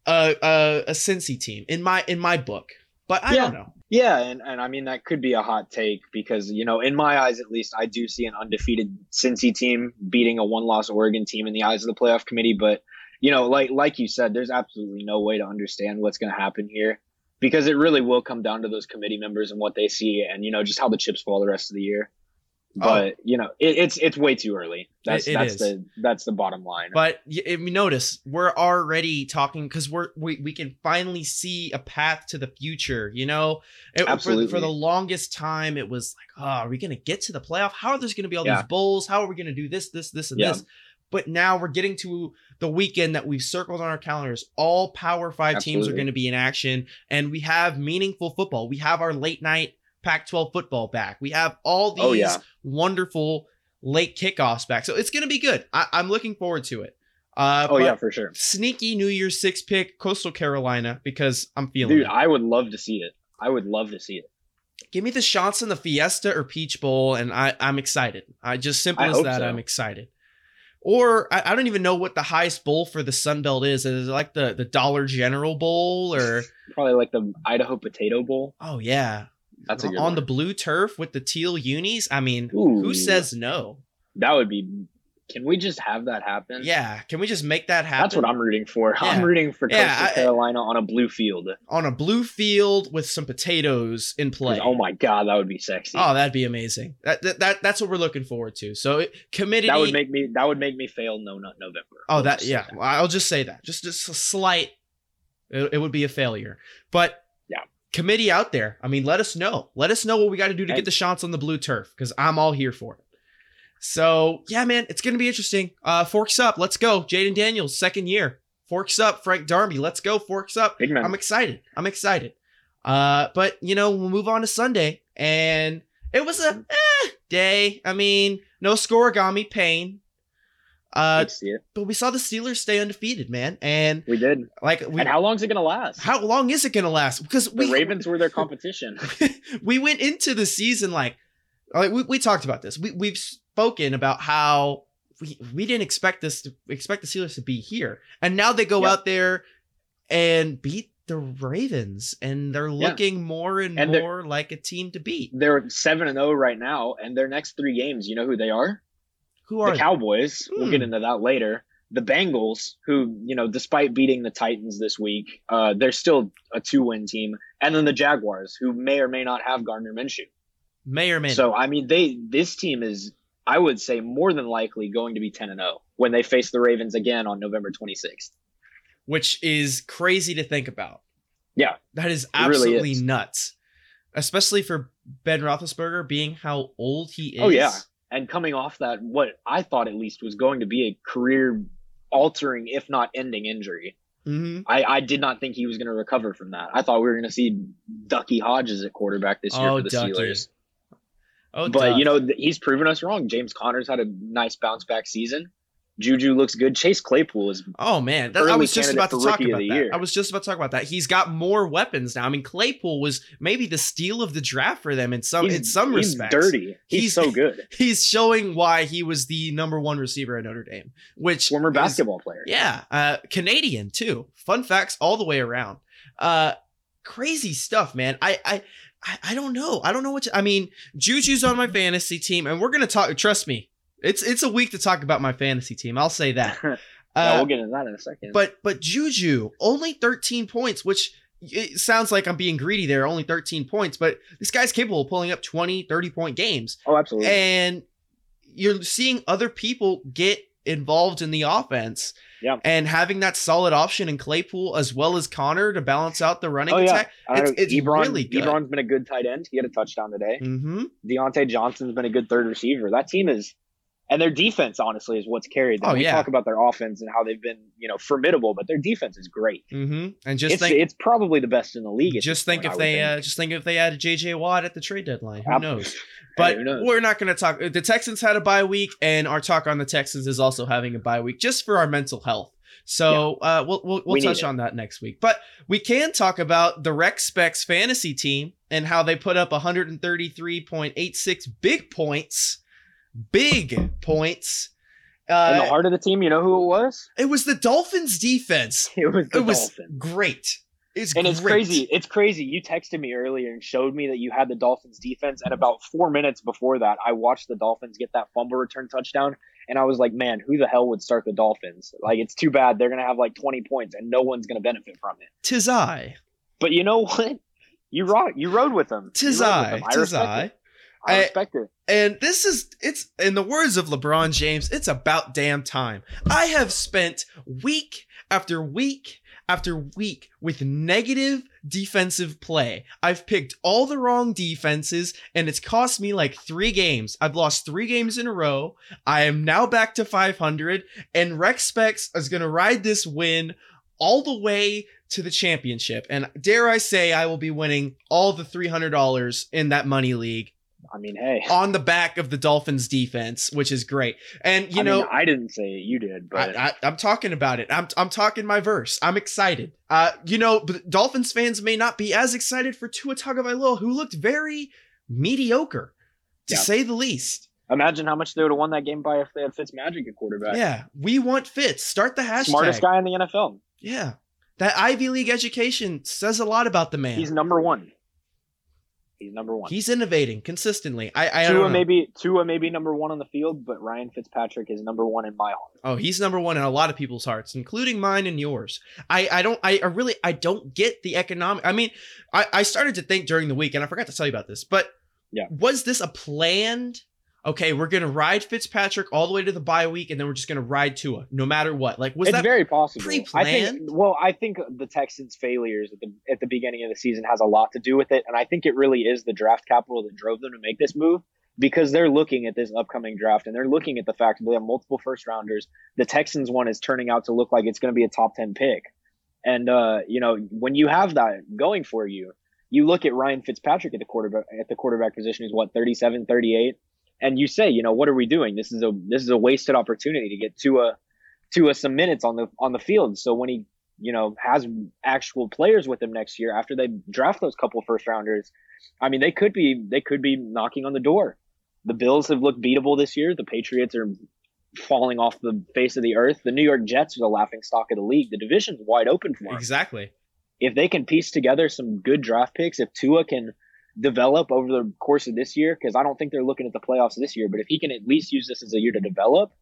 a, a a Cincy team in my in my book. But I Yeah. don't know. Yeah, and, and I mean that could be a hot take because you know, in my eyes at least, I do see an undefeated Cincy team beating a one-loss Oregon team in the eyes of the playoff committee. But you know, like like you said, there's absolutely no way to understand what's going to happen here because it really will come down to those committee members and what they see, and you know just how the chips fall the rest of the year. Oh. But oh. you know, it, it's it's way too early. That's it, it that's is. the that's the bottom line. But if you notice, we're already talking because we're we, we can finally see a path to the future. You know, Absolutely. For, for the longest time, it was like, oh, are we gonna get to the playoff? How are there gonna be all yeah. these bowls? How are we gonna do this, this, this, and yeah. this? But now we're getting to the weekend that we've circled on our calendars. All Power Five Absolutely. teams are going to be in action, and we have meaningful football. We have our late night Pac 12 football back. We have all these oh, yeah. wonderful late kickoffs back. So it's going to be good. I- am looking forward to it. Uh, oh, yeah, for sure. Sneaky New Year's six pick, Coastal Carolina, because I'm feeling Dude, it. I would love to see it. I would love to see it. Give me the shots in the Fiesta or Peach Bowl, and I, I'm excited. I just simple I as that. So. I'm excited. Or I, I, don't even know what the highest bowl for the Sun Belt is. Is it like the the Dollar General Bowl or probably like the Idaho Potato Bowl? Oh yeah, that's on one. the blue turf with the teal unis. I mean, Ooh, who says no? That would be. Can we just have that happen? Yeah, can we just make that happen? That's what I'm rooting for. Yeah. I'm rooting for Coastal yeah, Carolina on a blue field. On a blue field with some potatoes in play. Oh my god, that would be sexy. Oh, that'd be amazing. That, that, that that's what we're looking forward to. So committee. That would make me. That would make me fail. No, not November. Oh, that yeah. That. I'll just say that. Just just a slight. It, it would be a failure, but yeah, committee out there. I mean, let us know. Let us know what we got to do to get the shots on the blue turf because I'm all here for it. So yeah, man, it's gonna be interesting. Uh, forks up, let's go. Jayden Daniels, second year. Forks up, Frank Darby, let's go. Forks up. I'm excited. I'm excited. Uh, but you know, we'll move on to Sunday, and it was a eh, day. I mean, no scorigami pain. Uh, see it. But we saw the Steelers stay undefeated, man, and we did. Like, we, and how long is it gonna last? How long is it gonna last? Because the we, Ravens were their competition. we went into the season like, like we, we talked about this. We we've spoken about how we we didn't expect this to expect the Steelers to be here, and now they go yep. out there and beat the Ravens, and they're looking yeah. more and, and more like a team to beat. They're seven and zero oh right now, and their next three games, you know who they are? Who are the Cowboys? Hmm. We'll get hmm. into that later. The Bengals, who you know, despite beating the Titans this week, uh, they're still a two-win team, and then the Jaguars, who may or may not have Gardner Minshew. May or may. So not. I mean, they this team is, I would say, more than likely going to be ten and zero oh when they face the Ravens again on November twenty sixth. Which is crazy to think about. Yeah, that is absolutely really is. nuts, especially for Ben Roethlisberger being how old he is. Oh yeah and coming off that, what I thought at least was going to be a career altering, if not ending injury. Mm-hmm. I, I did not think he was going to recover from that. I thought we were going to see Ducky Hodges at quarterback this year oh, for the Ducky. Steelers. Oh, but Duck. you know he's proven us wrong. James Conner's had a nice bounce back season. Juju looks good. Chase Claypool is. Oh man, that, I was just about to talk about that. Year. I was just about to talk about that. He's got more weapons now. I mean, Claypool was maybe the steal of the draft for them in some he's, in some he's respects. Dirty. He's, he's, so good. He's showing why he was the number one receiver at Notre Dame, which former is, basketball player. Yeah, uh, Canadian too. Fun facts all the way around. Uh, crazy stuff, man. I I. I, don't know. I don't know what to, I mean. Juju's on my fantasy team, and we're gonna talk. Trust me, it's it's a week to talk about my fantasy team. I'll say that. yeah, uh, we'll get into that in a second. But but Juju only 13 points, which it sounds like I'm being greedy there. Only 13 points, but this guy's capable of pulling up 20, 30 point games. Oh, absolutely. And you're seeing other people get involved in the offense. Yeah. And having that solid option in Claypool as well as Conner to balance out the running oh, attack. Yeah. It's, it's Ebron, really good. Ebron's been a good tight end. He had a touchdown today. Mm-hmm. Diontae Johnson's been a good third receiver. That team is and their defense honestly is what's carried them. Oh, we talk about their offense and how they've been, you know, formidable, but their defense is great. Mm-hmm. And just it's, think, it's probably the best in the league. Just think point, if they, uh, just think if they added J.J. Watt at the trade deadline. Who knows? But hey, we're not going to talk. The Texans had a bye week, and our talk on the Texans is also having a bye week, just for our mental health. So yeah. uh, we'll we'll, we'll we touch on that next week. But we can talk about the Rec Specs fantasy team and how they put up 133.86 big points, big points uh, in the heart of the team, you know who it was? It was the Dolphins defense. It was the it Dolphins. Was great. It's and great. it's crazy. It's crazy. You texted me earlier and showed me that you had the Dolphins defense, and about four minutes before that, I watched the Dolphins get that fumble return touchdown, and I was like, man, who the hell would start the Dolphins? Like, it's too bad they're gonna have like 20 points, and no one's gonna benefit from it. Tis I. But you know what? You rock. You rode with them. Tis You rode with I, them. I tis I. it. I I- respect it. And this is it's in the words of LeBron James, it's about damn time. I have spent week after week after week with negative defensive play. I've picked all the wrong defenses and it's cost me like 3 games. I've lost 3 games in a row. I am now back to 500 and Rex Specs is going to ride this win all the way to the championship. And dare I say I will be winning all the $300 in that money league I mean, hey. on the back of the Dolphins defense, which is great. And you I know, mean, I didn't say it. You did, but I, am talking about it. I'm I'm talking my verse. I'm excited. Uh, you know, but Dolphins fans may not be as excited for Tua Tagovailoa, who looked very mediocre, to Yeah. say the least. imagine how much they would have won that game by if they had Fitzmagic at quarterback. Yeah, we want Fitz. Start the hashtag. Smartest guy in the NFL. Yeah, that Ivy League education says a lot about the man. He's number one. He's number one. He's innovating consistently. I I Tua maybe Tua maybe number one on the field, but Ryan Fitzpatrick is number one in my heart. Oh, he's number one in a lot of people's hearts, including mine and yours. I, I don't I, I really I don't get the economic I mean, I, I started to think during the week, and I forgot to tell you about this, but Yeah. was this a planned okay, we're gonna ride Fitzpatrick all the way to the bye week, and then we're just gonna ride Tua, no matter what. Like was it's that very possible. I pre-planned? think. Well, I think the Texans' failures at the at the beginning of the season has a lot to do with it, and I think it really is the draft capital that drove them to make this move because they're looking at this upcoming draft and they're looking at the fact that they have multiple first rounders. The Texans one is turning out to look like it's going to be a top ten pick, and uh, you know when you have that going for you, you look at Ryan Fitzpatrick at the quarterback at the quarterback position. He's what 37, 38 and you say, you know, what are we doing? This is a this is a wasted opportunity to get to a to a some minutes on the on the field. So when he you know has actual players with him next year after they draft those couple first rounders, I mean they could be they could be knocking on the door. The Bills have looked beatable this year. The Patriots are falling off the face of the earth. The New York Jets are the laughing stock of the league. The division's wide open for them exactly. if they can piece together some good draft picks, if Tua can develop over the course of this year, because I don't think they're looking at the playoffs this year, but if he can at least use this as a year to develop,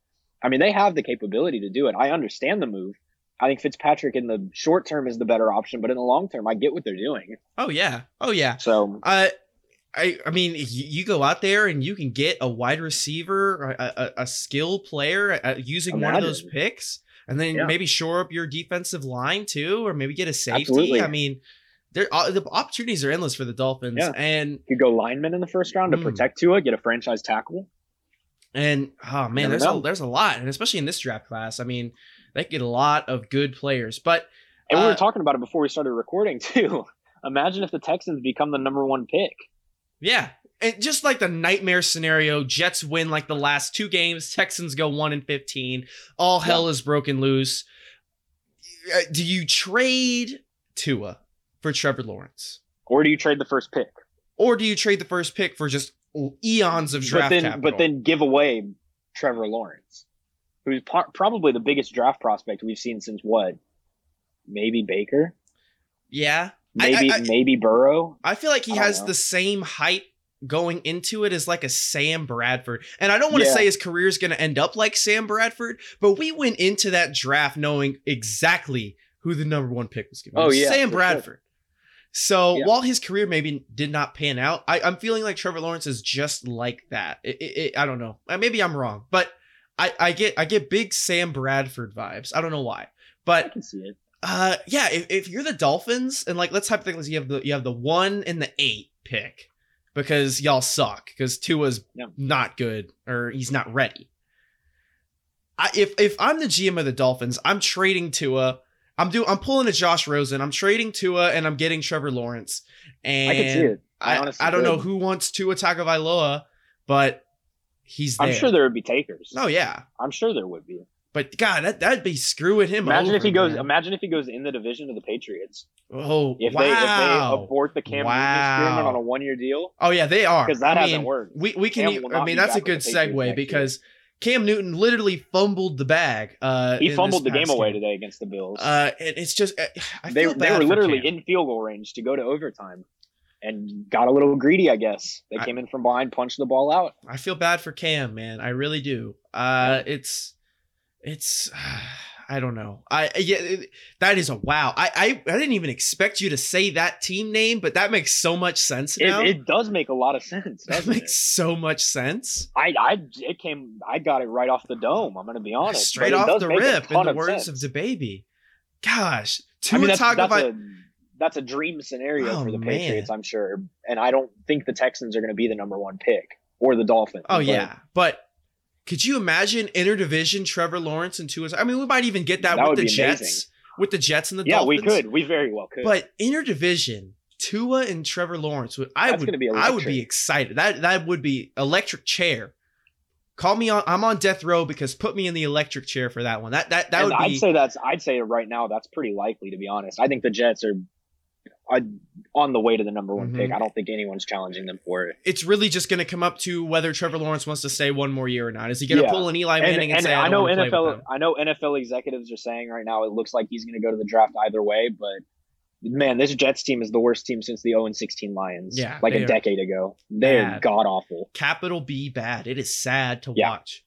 I mean, they have the capability to do it. I understand the move. I think Fitzpatrick in the short term is the better option, but in the long term, I get what they're doing. Oh yeah. Oh yeah. So Uh, I I mean, you, you go out there and you can get a wide receiver, a, a, a skill player uh, using one of those picks, and then Yeah. maybe shore up your defensive line too, or maybe get a safety. Absolutely. I mean, there uh, the opportunities are endless for the Dolphins, Yeah. and you could go lineman in the first round to Mm. protect Tua, get a franchise tackle. and oh man, there's a, there's a lot, and especially in this draft class. I mean, they get a lot of good players, but And we Uh, were talking about it before we started recording too. Imagine if the Texans become the number one pick. Yeah. And just like the nightmare scenario, Jets win like the last two games, Texans go 1 and 15. All hell is broken loose. Uh, Do you trade Tua for Trevor Lawrence? Or do you trade the first pick? Or do you trade the first pick for just eons of draft but then, capital? but then give away Trevor Lawrence, who's par- probably the biggest draft prospect we've seen since what? Maybe Baker, yeah. Maybe I- I- maybe Burrow. I feel like he has know. the same hype going into it as like a Sam Bradford. And I don't want to Yeah. say his career is going to end up like Sam Bradford, but we went into that draft knowing exactly who the number one pick was given. It Oh, was yeah, Sam for Bradford. So Yeah. while his career maybe did not pan out, I, I'm feeling like Trevor Lawrence is just like that. It, it, it- I don't know. Uh, Maybe I'm wrong, but I, I get I get big Sam Bradford vibes. I don't know why, I but can see it. uh, yeah. If, if you're the Dolphins and like let's hypothetically you have the you have the one and the eight pick because y'all suck because Tua's Yeah. not good or he's not ready. I, if if I'm the GM of the Dolphins, I'm trading Tua. I'm do I'm pulling a Josh Rosen. I'm trading Tua and I'm getting Trevor Lawrence. And I can see it. I I, I don't know who wants Tua Tagovailoa, but he's there. I'm sure there would be takers. Oh yeah, I'm sure there would be. but God, that that'd be screwing him. Imagine over, if he goes. man. Imagine if he goes in the division of the Patriots. Oh If wow. they if they abort the Cam Newton experiment on a one year deal, Oh yeah, they are because that I hasn't mean, worked. We we can. I mean, that's a good with the Patriots segue because Cam Newton literally fumbled the bag. Uh, he fumbled the this game away today against the Bills. Uh, and it's just uh, they they were literally Cam. in field goal range to go to overtime, and got a little greedy. I guess they I- came in from behind, punched the ball out. I feel bad for Cam, man. I really do. Uh, it's it's I don't know. I yeah, it- that is a wow. I, I I didn't even expect you to say that team name, but that makes so much sense It, now. it does make a lot of sense. that Doesn't it? makes so much sense. I, I, it came. I got it right off the dome. I'm gonna be honest. Straight off the rip, in the words sense. of the baby. Gosh, I Tua mean, that's, that's a that's a dream scenario Oh, for the man. Patriots, I'm sure. And I don't think the Texans are going to be the number one pick or the Dolphins. Oh but yeah, but could you imagine interdivision Trevor Lawrence and Tua? I mean, we might even get that, That with the Jets, amazing. with the Jets and the yeah, Dolphins. we could. We very well could. But interdivision, Tua and Trevor Lawrence, would I That's would be I would be excited. That that would be electric chair. Call me on. I'm on death row because put me in the electric chair for that one. That that that And would I'd be. say that's. I'd say right now that's pretty likely to be honest. I think the Jets are. I, on the way to the number one Mhm. pick. I don't think anyone's challenging them for it. it's really just going to come up to whether Trevor Lawrence wants to stay one more year or not. Is he going to Yeah. pull an Eli Manning and, and say, "I, I know wanna play with NFL. them"? I know NFL executives are saying right now it looks like he's going to go to the draft either way. But man, this Jets team is the worst team since the 0 and 16 Lions. Yeah, like a decade ago. They're god awful. Capital B bad. It is sad to Yeah. watch.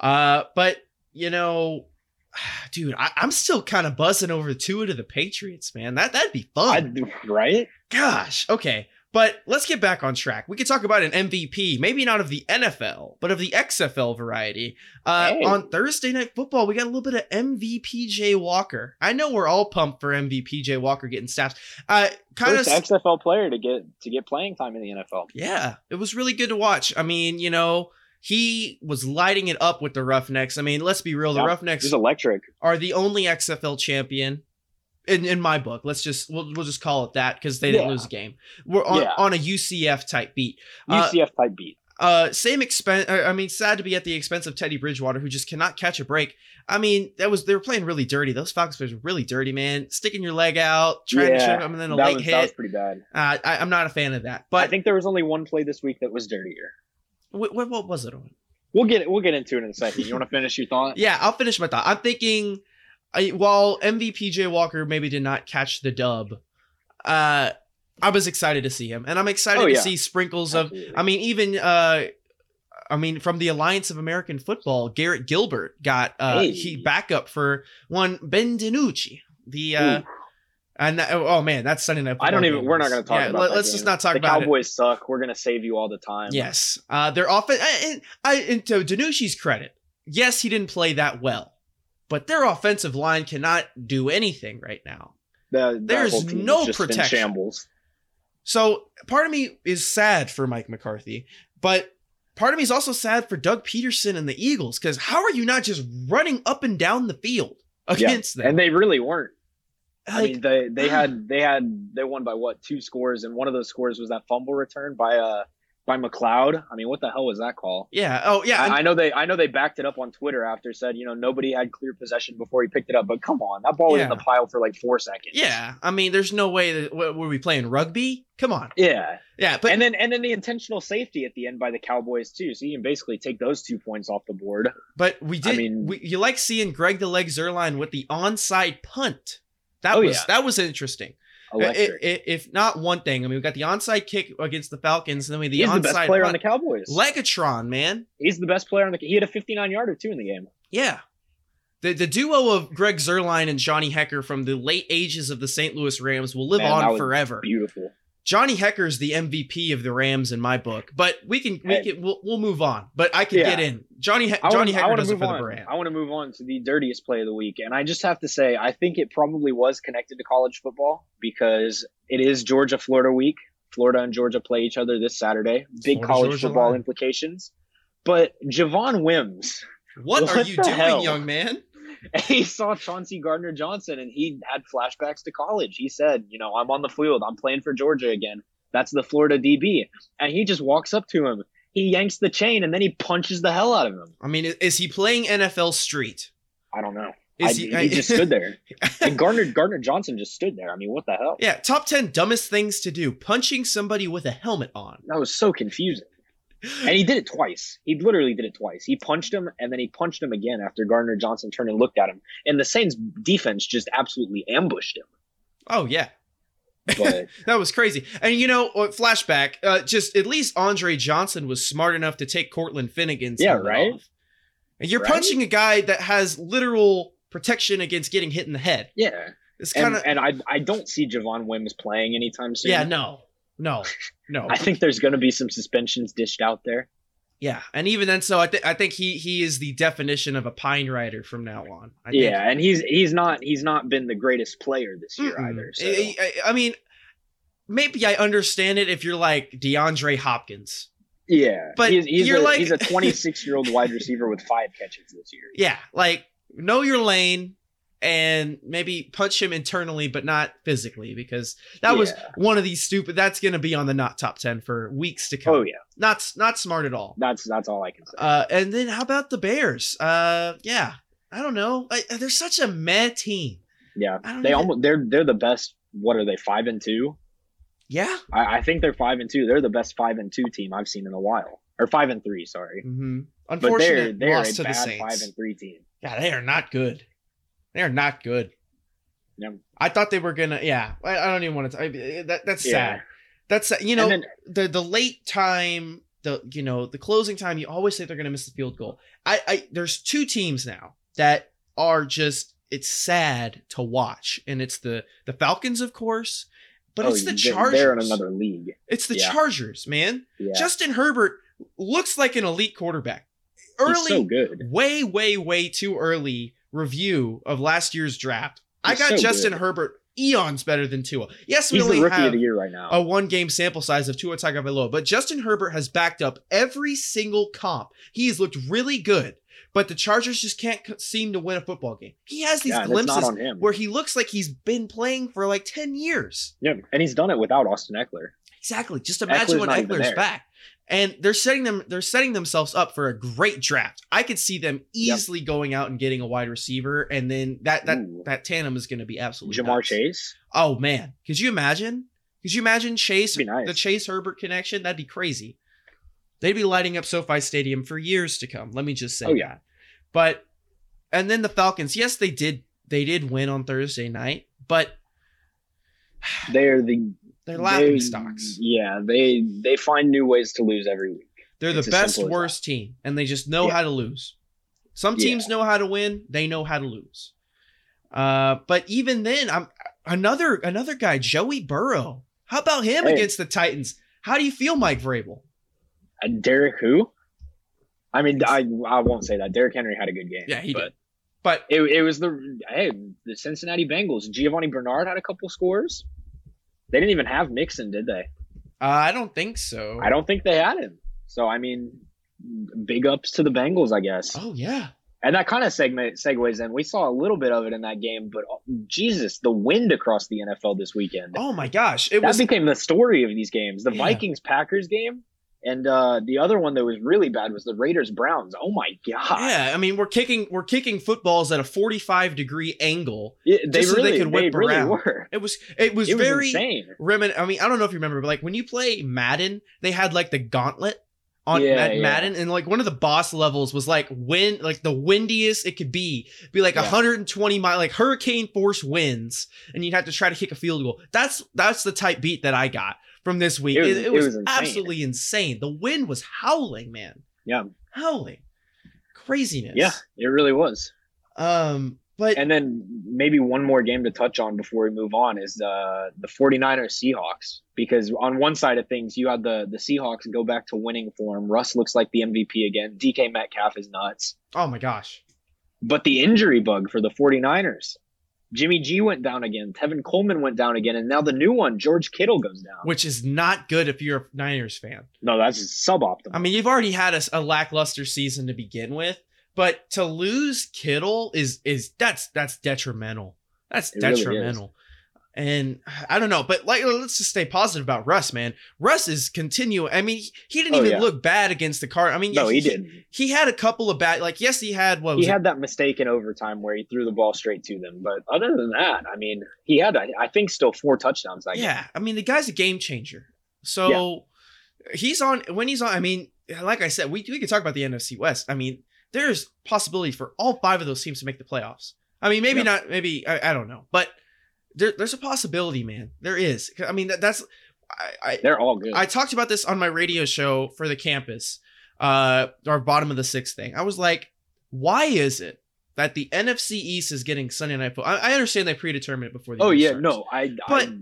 Uh, but you know, dude, I, I'm still kind of buzzing over two to the Patriots, man. That that'd be fun. I, right? Gosh, okay. But let's get back on track. We could talk about an MVP, maybe not of the NFL, but of the XFL variety. Uh, Hey. On Thursday Night Football, we got a little bit of MVPJ Walker. I know we're all pumped for MVPJ Walker getting snaps. Uh, kind of XFL player to get to get playing time in the NFL. yeah, it was really good to watch. I mean, you know, he was lighting it up with the Roughnecks. I mean, let's be real, the Yeah, Roughnecks He's electric. are the only XFL champion in, in my book. Let's just we'll, we'll just call it that because they didn't Yeah. lose a game. We're on, Yeah. on a UCF type beat. Uh, UCF type beat. Uh, same expense. I mean, sad to be at the expense of Teddy Bridgewater, who just cannot catch a break. I mean, that was they were playing really dirty. Those Falcons players were really dirty, man. Sticking your leg out, trying to Yeah, trip him, and then a late was, that was hit. pretty bad. Uh, I, I'm not a fan of that. But I think there was only one play this week that was dirtier. What, what, what was it on? We'll get it. we'll get into it in a second. You want to finish your thought? Yeah, I'll finish my thought. I'm thinking, I, while MVP Jay Walker maybe did not catch the dub, uh, I was excited to see him, and I'm excited Oh, to see sprinkles of. I mean, even uh, I mean, from the Alliance of American Football, Garrett Gilbert got uh, Hey. he backup for one Ben DiNucci. The uh, Ooh. And that, oh man, that's Sunday night. I don't even. game We're not going to talk yeah, about. let- game. just not talk the about it. Cowboys suck. We're going to save you all the time. Yes, uh, their offense. And I, and to DiNucci's credit, yes, he didn't play that well, but their offensive line cannot do anything right now. The, There's no protection. shambles. So part of me is sad for Mike McCarthy, but part of me is also sad for Doug Pederson and the Eagles because how are you not just running up and down the field against them? And they really weren't. I mean, they they had they had they won by what two scores, and one of those scores was that fumble return by uh by McLeod. I mean, what the hell was that call? yeah. Oh yeah. I, I know they I know they backed it up on Twitter after said you know nobody had clear possession before he picked it up, but come on, that ball was in the pile for like four seconds. yeah. I mean, there's no way that were we playing rugby? Come on. yeah. Yeah. But and then and then the intentional safety at the end by the Cowboys too. So you can basically take those two points off the board. But we did. I mean- we, you like seeing Greg the Leg Zuerlein with the onside punt. That Oh, was yeah. that was interesting. I- Electric. I- if not one thing, I mean, we got the onside kick against the Falcons, and then we the He's the onside best player on the. Cowboys. Legatron, man. He's the best player on the. He had a 59 yarder too in the game. Yeah. The, the duo of Greg Zuerlein and Johnny Hekker from the late ages of the St. Louis Rams will live Man, on forever. Beautiful. Johnny Hekker's the MVP of the Rams in my book, but we can we can we'll, we'll move on. But I can Yeah. get in. Johnny he- Johnny wanna, Hekker does it for the brand. I want to move on to the dirtiest play of the week, and I just have to say, I think it probably was connected to college football because it is Georgia Florida week. Florida and Georgia play each other this Saturday. Big Florida, college Georgia football line. implications. But Javon Wims, What, are you doing, hell? young man? he saw Chauncey Gardner Johnson and he had flashbacks to college. He said, You know, I'm on the field. I'm playing for Georgia again. That's the Florida DB. And he just walks up to him. He yanks the chain and then he punches the hell out of him. I mean, is he playing NFL Street? I don't know. Is I, he, he, just stood there. And Gardner Gardner Johnson just stood there. I mean, what the hell? yeah, top 10 dumbest things to do. Punching somebody with a helmet on. That was so confusing. And he did it twice. He literally did it twice. He punched him and then he punched him again after Gardner Johnson turned and looked at him. And the Saints defense just absolutely ambushed him. Oh, yeah. But That was crazy. And you know, uh, flashback, uh, just at least Andre Johnson was smart enough to take Cortland Finnegan's Yeah, right? off. And you're Right? punching a guy that has literal protection against getting hit in the head. Yeah, It's kind of and I I don't see Javon Wims playing anytime soon. yeah, no, no, no. I think there's going to be some suspensions dished out there. yeah, and even then, so I think I think he he is the definition of a pine rider from now on. I think. Yeah, and he's he's not he's not been the greatest player this year Mm-mm. either. So. I, I- I mean, maybe I understand it if you're like DeAndre Hopkins. yeah, but he's, he's you're a, like- he's a 26 year old wide receiver with five catches this year. Yeah, like know your lane and maybe punch him internally, but not physically, because that was one of these stupid. That's gonna be on the not top ten for weeks to come. Oh yeah, not not smart at all. that's that's all I can say. Uh, and then how about the Bears? Uh, yeah, I don't know. I, they're such a meh team. yeah, they know. almost they're they're the best. What are they? Five and two. Yeah. I, I think they're five and two. They're the best five and two team I've seen in a while, or five and three. Sorry, Mm-hmm. but they're Unfortunate they're loss a to the bad Saints. five and three team. Yeah, they are not good. They are not good. Yeah. I thought they were gonna. Yeah, I, I don't even want to. I, that that's Yeah. sad. That's you know then the the late time the you know the closing time. You always say they're gonna miss the field goal. I I there's two teams now that are just it's sad to watch, and it's the the Falcons, of course, but oh, it's the Chargers. They're in another league. It's the Yeah. Chargers, man. Yeah, Justin Herbert looks like an elite quarterback. he's Early, so good. way, way, way too early review of last year's draft. I got so Justin good. Herbert eons better than Tua. Yes, we He's only rookie have of the year right now. a one game sample size of Tua Tagovailoa, but Justin Herbert has backed up every single comp. He has looked really good, but the Chargers just can't seem to win a football game. He has these yeah, and it's not glimpses where he looks like he's been playing for like 10 years. Yeah, and he's done it without Austin Ekeler. Exactly. Just imagine Ekeler's when Ekeler's back. And they're setting them they're setting themselves up for a great draft. I could see them easily going out and getting a wide receiver and then that that Ooh. that tandem is going to be absolutely Ja'Marr nuts. Chase. Oh man, could you imagine? Could you imagine Chase Be nice. the Chase Herbert connection? That'd be crazy. They'd be lighting up SoFi Stadium for years to come. Let me just say Oh, yeah. that. But and then the Falcons, yes, they did they did win on Thursday night, but They're the they're laughing they- stocks. Yeah, they they find new ways to lose every week. They're the It's as best simple that. worst team, and they just know Yeah. how to lose. Some Yeah. teams know how to win; they know how to lose. Uh, but even then, I'm another another guy, Joey Burrow. How about him Hey. against the Titans? How do you feel, Mike Vrabel? Uh, Derrick who? I mean, I I won't say that. Derrick Henry had a good game. Yeah, he but did. But It, it was the hey the Cincinnati Bengals. Giovanni Bernard had a couple scores. They didn't even have Mixon, did they? uh, I don't think so. I don't think they had him. So I mean, big ups to the Bengals, I guess. Oh yeah, And that kind of segment segues in. We saw a little bit of it in that game, but oh, Jesus, the wind across the NFL this weekend. oh my gosh, it that was. became the story of these games. The Yeah. Vikings Packers game, and uh, the other one that was really bad was the Raiders Browns. Oh my god! Yeah, I mean we're kicking we're kicking footballs at a 45 degree angle. It- they Just so they could whip they really around. were. It was it was It was very insane. remin I mean, I don't know if you remember, but like when you play Madden, they had like the gauntlet on Yeah, Mad- yeah. Madden, and like one of the boss levels was like wind, like the windiest it could be, be like Yeah. 120 mile, like hurricane force winds, and you'd have to try to kick a field goal. That's that's the type beat that I got from this week. It It was- was, it was insane. absolutely insane. The wind was howling, man, Yeah, howling, craziness. yeah, it really was. Um, but And then maybe one more game to touch on before we move on is the the 49ers Seahawks because on one side of things you had the the Seahawks go back to winning form. Russ looks like the MVP again. DK Metcalf is nuts. oh my gosh, But the injury bug for the 49ers. Jimmy G went down again. Tevin Coleman went down again. And now the new one, George Kittle, goes down. which is not good if you're a Niners fan. no, that's suboptimal. I mean, you've already had a, a lackluster season to begin with, but to lose Kittle is is that's that's detrimental. That's It really detrimental. And I don't know, but like let's just stay positive about Russ, man. Russ is continuing. I mean, he, didn't Oh, even yeah. look bad against the car. I mean, no, he he, didn't. He had a couple of bad, like yes, he had what He it? had that mistake in overtime where he threw the ball straight to them. But other than that, I mean, he had, I I think, still four touchdowns that game. yeah. I mean, the guy's a game changer. So he's on when he's on. I mean, like I said, we we could talk about the NFC West. I mean, there's possibility for all five of those teams to make the playoffs. I mean, maybe Yeah. not. Maybe I, I don't know, but there, there's a possibility, man. There is. I mean, that, that's I, I They're all good. I talked about this on my radio show for the campus, uh, our bottom of the sixth thing. I was like, why is it that the NFC East is getting Sunday night football. I, I understand they predetermined it before the Oh yeah, starts. no, I. But- I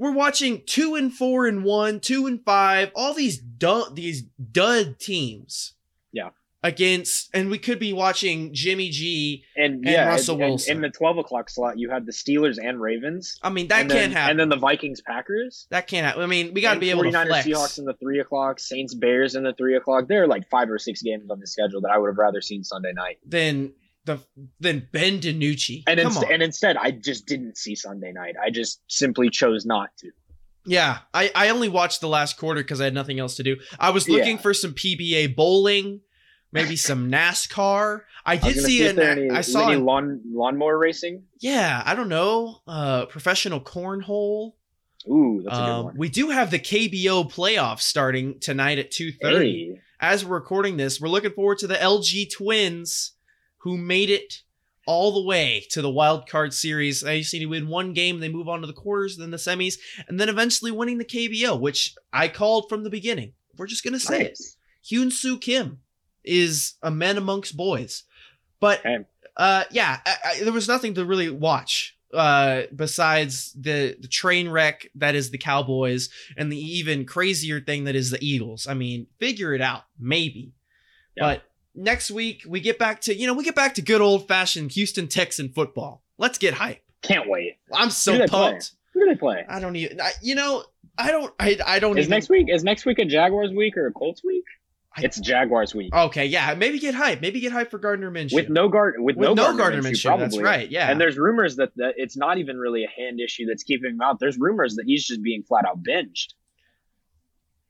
we're watching two and four and one, two and five, all these dud these dud teams. Yeah. Against, and we could be watching Jimmy G. and, and yeah, Russell and- and Wilson. in the twelve o'clock slot, you had the Steelers and Ravens. I mean, that can't then, happen. And then the Vikings Packers. that can't happen. I mean, we got to and be able to 49ers flex. Seahawks in the three o'clock, Saints Bears in the three o'clock. There are like five or six games on the schedule that I would have rather seen Sunday night. Then the than Ben DiNucci. And inst- and instead, I just didn't see Sunday night. I just simply chose not to. Yeah, I, I only watched the last quarter because I had nothing else to do. I was looking Yeah. for some PBA bowling, maybe some NASCAR. I I did gonna see see a if there na- any, I saw any lawn lawnmower racing. yeah, I don't know, uh, professional cornhole. Ooh, that's a good Um, one. we do have the KBO playoffs starting tonight at two thirty. Hey, As we're recording this, we're looking forward to the LG Twins, who made it all the way to the wild card series. They just need to win one game, they move on to the quarters, then the semis, and then eventually winning the KBO, which I called from the beginning. We're just gonna say it. nice. Hyun Soo Kim is a man amongst boys. But uh, yeah, I, I, there was nothing to really watch uh, besides the, the train wreck that is the Cowboys and the even crazier thing that is the Eagles. I mean, figure it out, maybe. Yeah. But next week we get back to you know we get back to good old fashioned Houston Texan football. Let's get hype. Can't wait. I'm so do they play? pumped. Who do they play? I don't even. I, you know, I don't. I, I don't Is even. next week is next week a Jaguars week or a Colts week? It's Jaguars week. Okay, yeah, maybe get hype. Maybe get hype for Gardner Minshew. with no guard with, With no, no Gardner, Gardner Minshew, Minshew, probably. that's right, yeah. And there's rumors that, that it's not even really a hand issue that's keeping him out. There's rumors that he's just being flat out benched.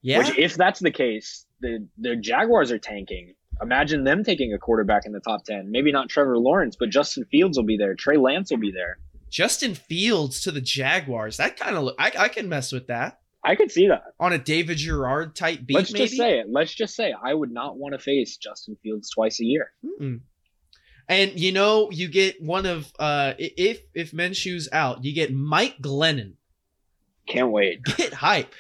yeah, Which, if that's the case, the the Jaguars are tanking. Imagine them taking a quarterback in the top ten. Maybe not Trevor Lawrence, but Justin Fields will be there. Trey Lance will be there. Justin Fields to the Jaguars. That kind of. I, I can mess with that I could see that. on a David Garrard type beat. Let's maybe. just say it. Let's just say I would not want to face Justin Fields twice a year. Mm-mm. And you know, you get one of uh if if Minshew's out, you get Mike Glennon. Can't wait. Get hype.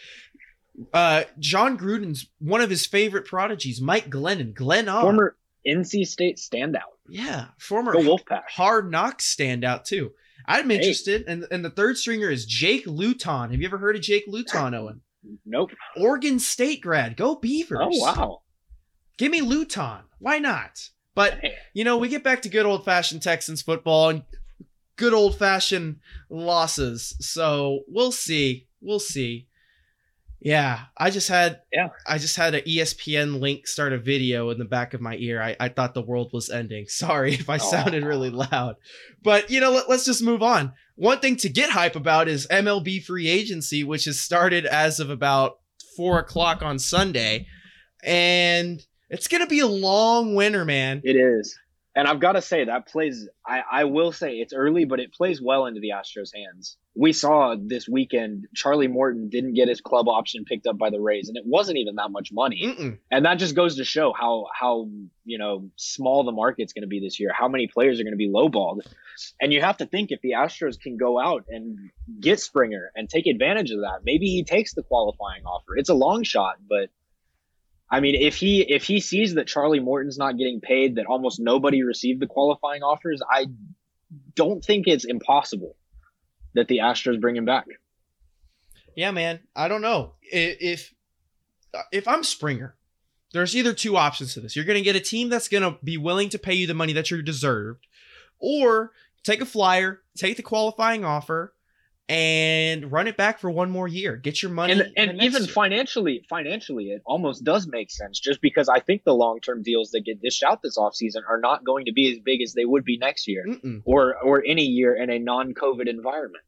Uh, Jon Gruden's one of his favorite prodigies, Mike Glennon. Glenn R. Former NC State standout. yeah, former Go Wolfpack. hard knocks standout too. I'm Hey. interested, and and the third stringer is Jake Luton. Have you ever heard of Jake Luton, Owen? Nope. Oregon State grad. Go Beavers. Oh wow. Give me Luton. Why not? But you know, we get back to good old fashioned Texans football and good old fashioned losses. So we'll see. We'll see. Yeah, I just had Yeah. I just had an ESPN link start a video in the back of my ear. I, I thought the world was ending. Sorry if I sounded really loud. But you know, let, let's just move on. One thing to get hype about is MLB free agency, which has started as of about four o'clock on Sunday. And it's gonna be a long winter, man. It is. And I've got to say that plays I, I will say it's early, but it plays well into the Astros hands. We saw this weekend Charlie Morton didn't get his club option picked up by the Rays, and it wasn't even that much money. Mm-mm. And that just goes to show how how you know small the market's going to be this year. How many players are going to be lowballed, and you have to think if the Astros can go out and get Springer and take advantage of that, maybe he takes the qualifying offer. It's a long shot, but I mean, if he if he sees that Charlie Morton's not getting paid, that almost nobody received the qualifying offers, I don't think it's impossible that the Astros bring him back. Yeah, man. I don't know if if I'm Springer. There's either two options to this. You're going to get a team that's going to be willing to pay you the money that you're deserved, or take a flyer, take the qualifying offer, and run it back for one more year. Get your money. and and even year. financially financially it almost does make sense just because i think the long-term deals that get dished out this offseason are not going to be as big as they would be next year Mm-mm. or or any year in a non-covid environment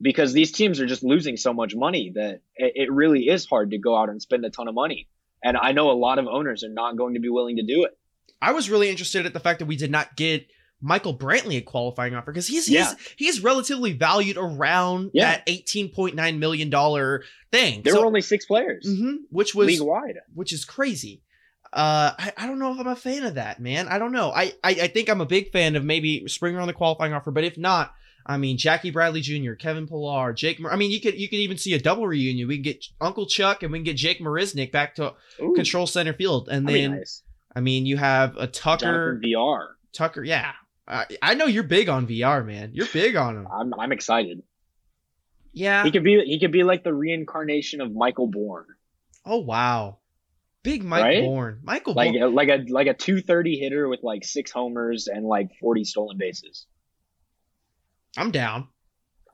because these teams are just losing so much money that it, it really is hard to go out and spend a ton of money and i know a lot of owners are not going to be willing to do it I was really interested at the fact that we did not get Michael Brantley a qualifying offer because he's Yeah. he's he's relatively valued around Yeah. that eighteen point nine million dollar thing. there So- were only six players Mhm, which was league wide which is crazy. Uh, I, I don't know if I'm a fan of that, man. I don't know. I, I I think I'm a big fan of maybe Springer on the qualifying offer, but if not, I mean Jackie Bradley Jr., Kevin Pillar, Jake. Mar- I mean, you could you could even see a double reunion. We can get Uncle Chuck and we can get Jake Marisnick back to Ooh, control center field, and that'd then nice. I mean you have a Tucker Jonathan vr Tucker, yeah. I, I know you're big on VR, man. You're big on him. I'm I'm excited. Yeah. He could be he could be like the reincarnation of Michael Bourn. Oh wow. Big Mike Right? Bourn. Michael Like Bourn. like a like a 230 hitter with like six homers and like 40 stolen bases. I'm down.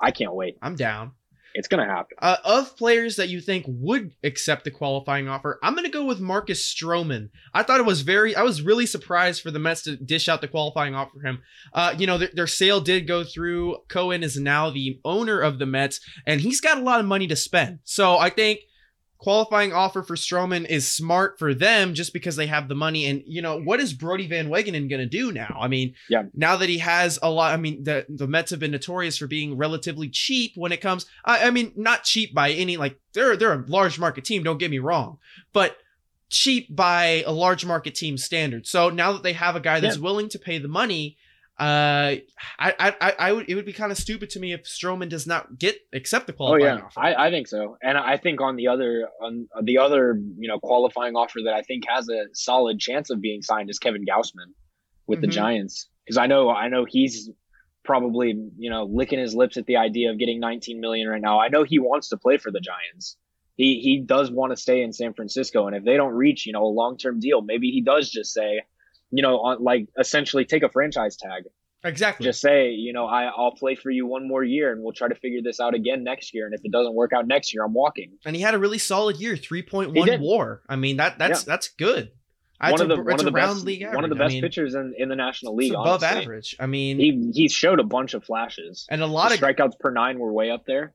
I can't wait. I'm down. It's gonna happen. Uh, of players that you think would accept the qualifying offer, I'm going to go with Marcus Stroman. I thought it was very, I was really surprised for the Mets to dish out the qualifying offer for him. Uh, you know, their, their sale did go through. Cohen is now the owner of the Mets, and he's got a lot of money to spend. So I think qualifying offer for Stroman is smart for them just because they have the money. And, you know, what is Brodie Van Wagenen going to do now? I mean, Yeah. now that he has a lot, I mean, the, the Mets have been notorious for being relatively cheap when it comes, I, I mean, not cheap by any, like, they're, they're a large market team, don't get me wrong, but cheap by a large market team standard. So now that they have a guy that's willing to pay the money, uh, I, I, I, would, it would be kind of stupid to me if Stroman does not get accept the qualifying Oh yeah, offer. I, I think so, and I think on the other on the other you know qualifying offer that I think has a solid chance of being signed is Kevin Gausman with the Mhm. Giants because I know I know he's probably you know licking his lips at the idea of getting 19 million right now. I know he wants to play for the Giants. He he does want to stay in San Francisco, and if they don't reach you know a long term deal, maybe he does just say, you know, on like essentially take a franchise tag exactly. just say, you know, I, I'll play for you one more year and we'll try to figure this out again next year. And if it doesn't work out next year, I'm walking. and he had a really solid year, three point He one did. WAR. I mean that that's that's good. One of the it's one of the best one of the I best mean, pitchers in, in the National League. above honestly. average. I mean, He he's showed a bunch of flashes. and a lot His of strikeouts per nine were way up there.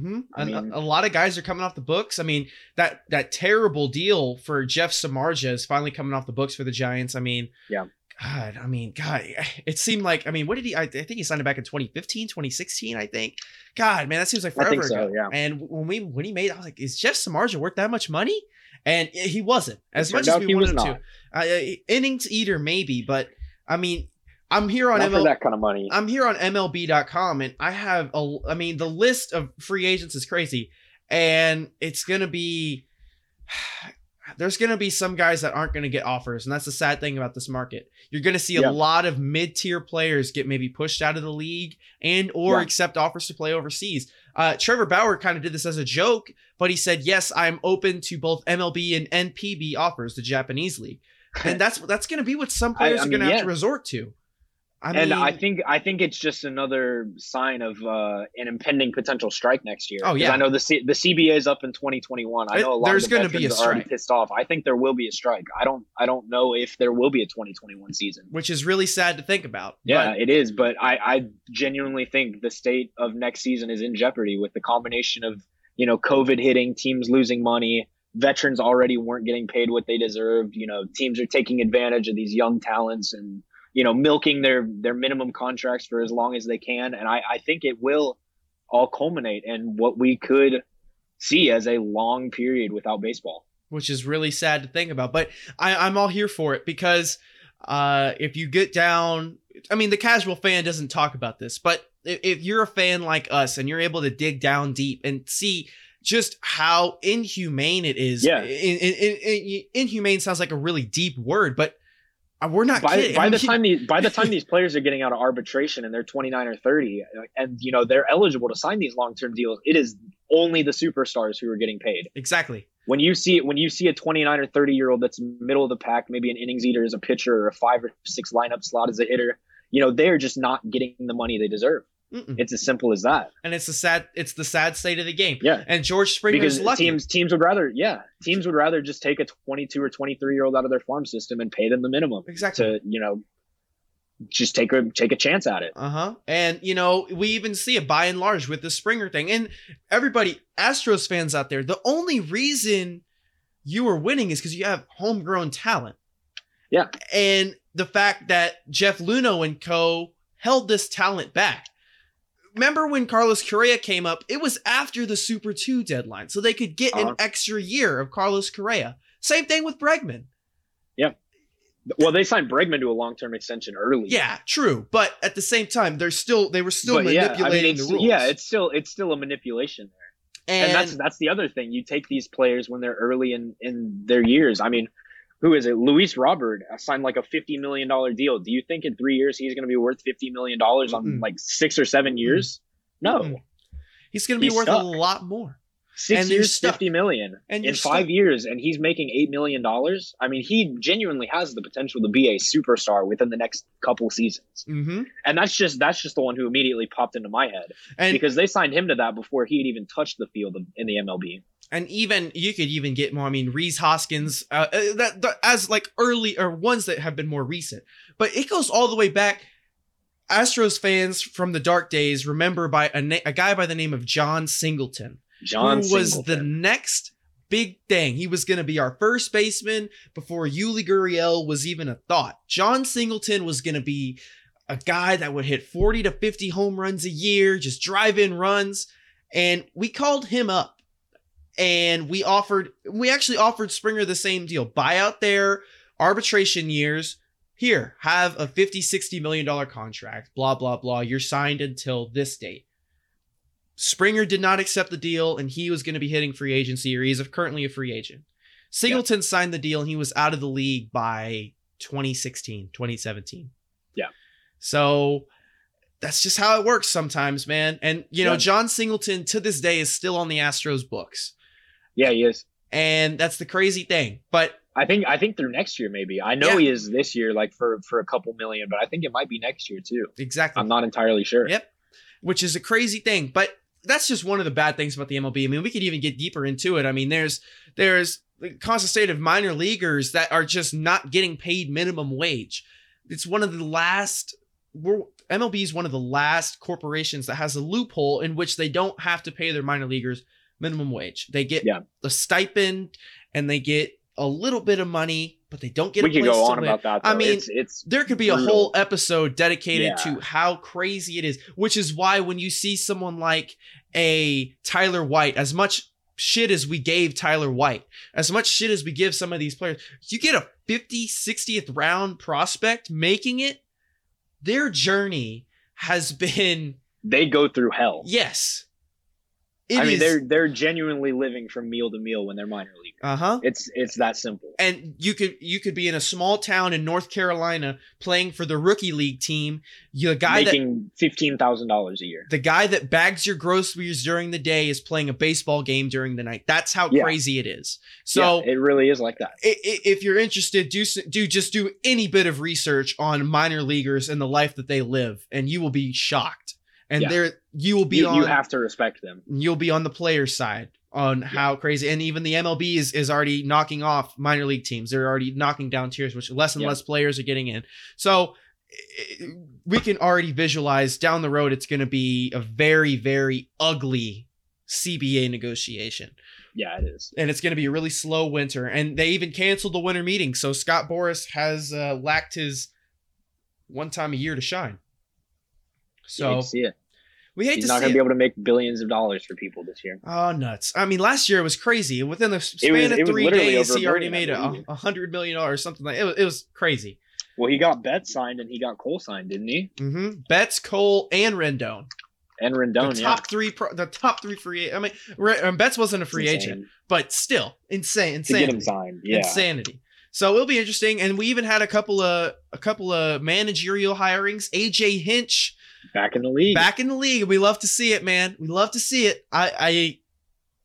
Hmm I and mean- a, a lot of guys are coming off the books. I mean that that terrible deal for Jeff Samardzija is finally coming off the books for the Giants. I mean, Yeah. God, I mean, God, it seemed like I mean, what did he? I, I think he signed it back in 2015, 2016. I think. God, man, that seems like forever so, ago. yeah. And when we when he made, I was like, is Jeff Samardzija worth that much money? And he wasn't as much as we wanted him to. Uh, innings eater maybe, but I mean, I'm here on Not ML, that kind of money. I'm here on MLB.com and I have a I mean the list of free agents is crazy and it's going to be there's going to be some guys that aren't going to get offers and that's the sad thing about this market. You're going to see a Yeah. lot of mid-tier players get maybe pushed out of the league and or Yeah. accept offers to play overseas. Uh, Trevor Bauer kind of did this as a joke, but he said, "Yes, I'm open to both MLB and NPB offers, the Japanese league." And that's that's going to be what some I- players I are going to have to resort to. I and I think I think it's just another sign of uh, an impending potential strike next year. Oh, yeah. I know the C- the CBA is up in 2021. I know a lot there's of the gonna be a veterans are already strike. pissed off. I think there will be a strike. I don't I don't know if there will be a 2021 season. which is really sad to think about. Yeah, But it is, but I, I genuinely think the state of next season is in jeopardy with the combination of you know COVID hitting, teams losing money, veterans already weren't getting paid what they deserved. You know, teams are taking advantage of these young talents and you know milking their their minimum contracts for as long as they can. And I, I think it will all culminate in what we could see as a long period without baseball. which is really sad to think about. But I, I'm all here for it because uh, if you get down, I mean, the casual fan doesn't talk about this, but if, if you're a fan like us and you're able to dig down deep and see just how inhumane it is, Yeah. in, in, in, in- inhumane sounds like a really deep word, but we're not by, kidding. by I the time these by the time these players are getting out of arbitration and they're 29 or 30 uh, and you know they're eligible to sign these long-term deals it is only the superstars who are getting paid exactly. when you see when you see a 29 or 30 year old that's middle of the pack maybe an innings eater as a pitcher or a five or six lineup slot as a hitter you know they're just not getting the money they deserve Mm-mm. it's as simple as that And it's the sad, it's the sad state of the game. yeah And George Springer's because lucky. teams teams would rather yeah teams would rather just take a 22 or 23 year old out of their farm system and pay them the minimum exactly. to you know just take a take a chance at it Uh huh. And you know, we even see it by and large with the Springer thing. And everybody, Astros fans out there, the only reason you are winning is because you have homegrown talent. Yeah. And the fact that Jeff Luhnow and co held this talent back. Remember when Carlos Correa came up? It was after the Super 2 deadline, so they could get Uh-huh. an extra year of Carlos Correa. Same thing with Bregman. Yeah. Well, they signed Bregman to a long term extension early. Yeah, true. But at the same time, they're still they were still but yeah, I manipulating mean, the rules. yeah, it's still it's still a manipulation there, and, that's that's the other thing. You take these players when they're early in in their years. I mean, who is it? Luis Robert signed like a fifty million dollar deal. Do you think in three years he's going to be worth fifty million dollars on like six or seven years? No. He's going to be He's worth stuck. a lot more. six And years, fifty million. And in five stuck. years, and he's making eight million dollars. I mean, he genuinely has the potential to be a superstar within the next couple seasons. Mm-hmm. And that's just that's just the one who immediately popped into my head And because they signed him to that before he had even touched the field in the MLB. And even you could even get more. I mean, Rhys Hoskins, uh, uh, that, that as like early or ones that have been more recent, but it goes all the way back. Astros fans from the dark days remember by a, na- a guy by the name of Jon Singleton, Jon who was the next big thing. He was going to be our first baseman before Yuli Gurriel was even a thought. Jon Singleton was going to be a guy that would hit 40 to 50 home runs a year, just drive in runs. And we called him up and we offered, we actually offered Springer the same deal buy out their arbitration years. Here, have a 50, 60 million dollar contract, blah, blah, blah. You're signed until this date. Springer did not accept the deal and he was going to be hitting free agency or he's currently a free agent. Singleton signed the deal and he was out of the league by 2016, 2017. Yeah. So that's just how it works sometimes, man. And, you know, Jon Singleton to this day is still on the Astros books. Yeah, he is. And that's the crazy thing. But I think I think through next year maybe. I know Yeah. he is this year, like for for a couple million, but I think it might be next year too. exactly. I'm not entirely sure. Yep. Which is a crazy thing, but that's just one of the bad things about the MLB. I mean, we could even get deeper into it. I mean, there's there's the constant state of minor leaguers that are just not getting paid minimum wage. It's one of the last we're, MLB is one of the last corporations that has a loophole in which they don't have to pay their minor leaguers minimum wage. They get Yeah. a stipend and they get a little bit of money, but they don't get we a could place go on live. about that. I mean, it's it's there could be a whole episode dedicated Yeah. to how crazy it is, which is why when you see someone like a Tyler White, as much shit as we gave Tyler White, as much shit as we give some of these players, you get a 50, 60th round prospect making it, their journey has been, they go through hell. yes. It I mean, is- they're they're genuinely living from meal to meal when they're minor league. uh-huh. It's it's that simple. and you could you could be in a small town in North Carolina playing for the rookie league team. You the guy that Making fifteen thousand dollars a year. the guy that bags your groceries during the day is playing a baseball game during the night. That's how Yeah. crazy it is. So yeah, it really is like that. if you're interested, do do just do any bit of research on minor leaguers and the life that they live, and you will be shocked. And Yeah. there, you will be You, on. you have to respect them. you'll be on the player side on how crazy and even the MLB is, is already knocking off minor league teams. They're already knocking down tiers, which less and Yeah. less players are getting in. So we can already visualize down the road it's going to be a very very ugly CBA negotiation. Yeah, it is. And it's going to be a really slow winter. And they even canceled the winter meeting. So Scott Boras has uh, lacked his one time a year to shine. So it. We hate He's to not going to be able to make billions of dollars for people this year. Oh, nuts. I mean, last year it was crazy. Within the span was- of three days, he already made a, a hundred million dollars or something like it was, it was crazy. Well, he got Betts signed and he got Cole signed, didn't he? Mm hmm Betts, Cole, and Rendon. And Rendon, the yeah. top three, pro- the top three free. I mean, Re- um, Betts wasn't a free agent, but still insane, To get him insanity, signed, yeah. insanity. So it'll be interesting, and we even had a couple of a couple of managerial hirings. AJ Hinch Back in the league. back in the league. We love to see it, man. We love to see it. I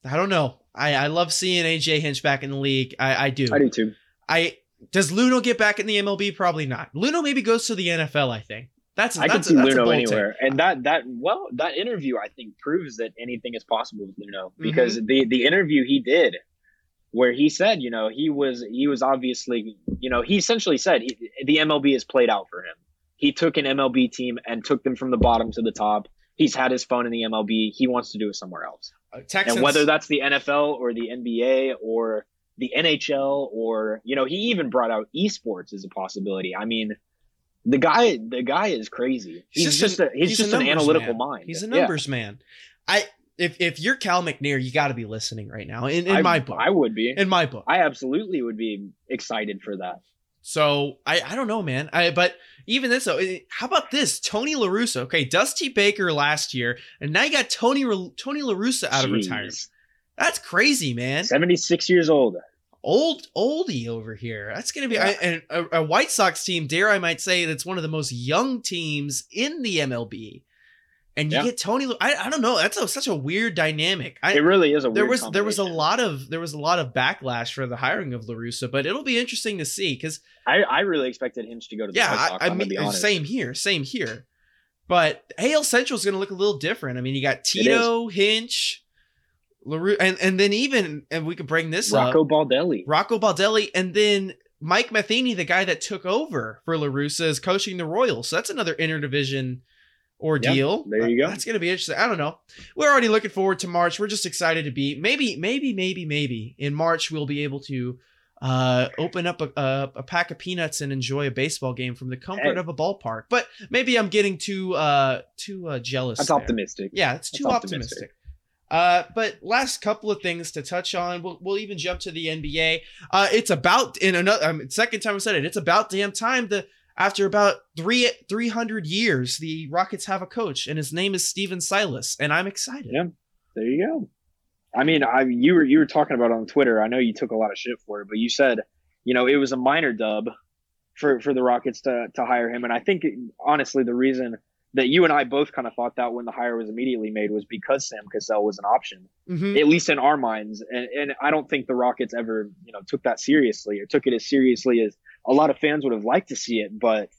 I, I don't know. I I love seeing AJ Hinch back in the league. I I do. I do too. I does Luhnow get back in the MLB? Probably not. Luhnow maybe goes to the NFL. I think that's I can that's see a, that's a Luhnow anywhere, and that that well, that interview I think proves that anything is possible with Luhnow Mm-hmm. because the the interview he did, where he said, you know, he was he was obviously, you know, he essentially said he, the MLB has played out for him. He took an MLB team and took them from the bottom to the top. He's had his fun in the MLB. He wants to do it somewhere else, Uh, Texans, and whether that's the NFL or the NBA or the NHL or you know, he even brought out esports as a possibility. I mean. The guy, the guy is crazy. He's He's, just just, a- he's, he's just an analytical man. mind. he's a Yeah. numbers man. I if if you're Cal McNair, you got to be listening right now. In in I, my book, I would be. in my book. I absolutely would be excited for that. So I I don't know, man. I but even this though, eh, how about this? Tony La Russa. Okay, Dusty Baker last year, and now you got Tony Tony La Russa out of retirement. That's crazy, man. 76 years old. old oldie over here. That's going to be Yeah. A, a White Sox team. Dare I might say that's one of the most young teams in the MLB. And you Yeah. get Tony. I, I don't know. That's a, such a weird dynamic. I, It really is a there weird was there was a lot of there was a lot of backlash for the hiring of La Russa, but it'll be interesting to see because I, I really expected Hinch to go to the yeah, Sox. I, I mean same here, same here. But AL Central is going to look a little different. I mean, you got Tito, Hinch, Laru, and and then even and we could bring this Rocco up, Baldelli. Rocco Baldelli, and then Mike Matheny, the guy that took over for La Russa, is coaching the Royals. So that's another interdivision ordeal. there you go. That's going to be interesting. I don't know. We're already looking forward to March. We're just excited to be maybe, maybe, maybe, maybe in March we'll be able to uh open up a, a, a pack of peanuts and enjoy a baseball game from the comfort Hey. of a ballpark. But maybe I'm getting too uh too uh, jealous. That's there. optimistic. Yeah, it's too optimistic. optimistic. Uh, but last couple of things to touch on. We'll, we'll even jump to the NBA. Uh, it's about in another um, second time I said it. It's about damn time to after about three three hundred years, the Rockets have a coach, and his name is Stephen Silas, and I'm excited. Yeah. There you go. I mean, I you were you were talking about it on Twitter. I know you took a lot of shit for it, but you said, you know, it was a minor dub for for the Rockets to to hire him, and I think honestly the reason that you and I both kind of thought that when the hire was immediately made was because Sam Cassell was an option, Mhm. at least in our minds, and and I don't think the Rockets ever you know took that seriously or took it as seriously as a lot of fans would have liked to see it, but.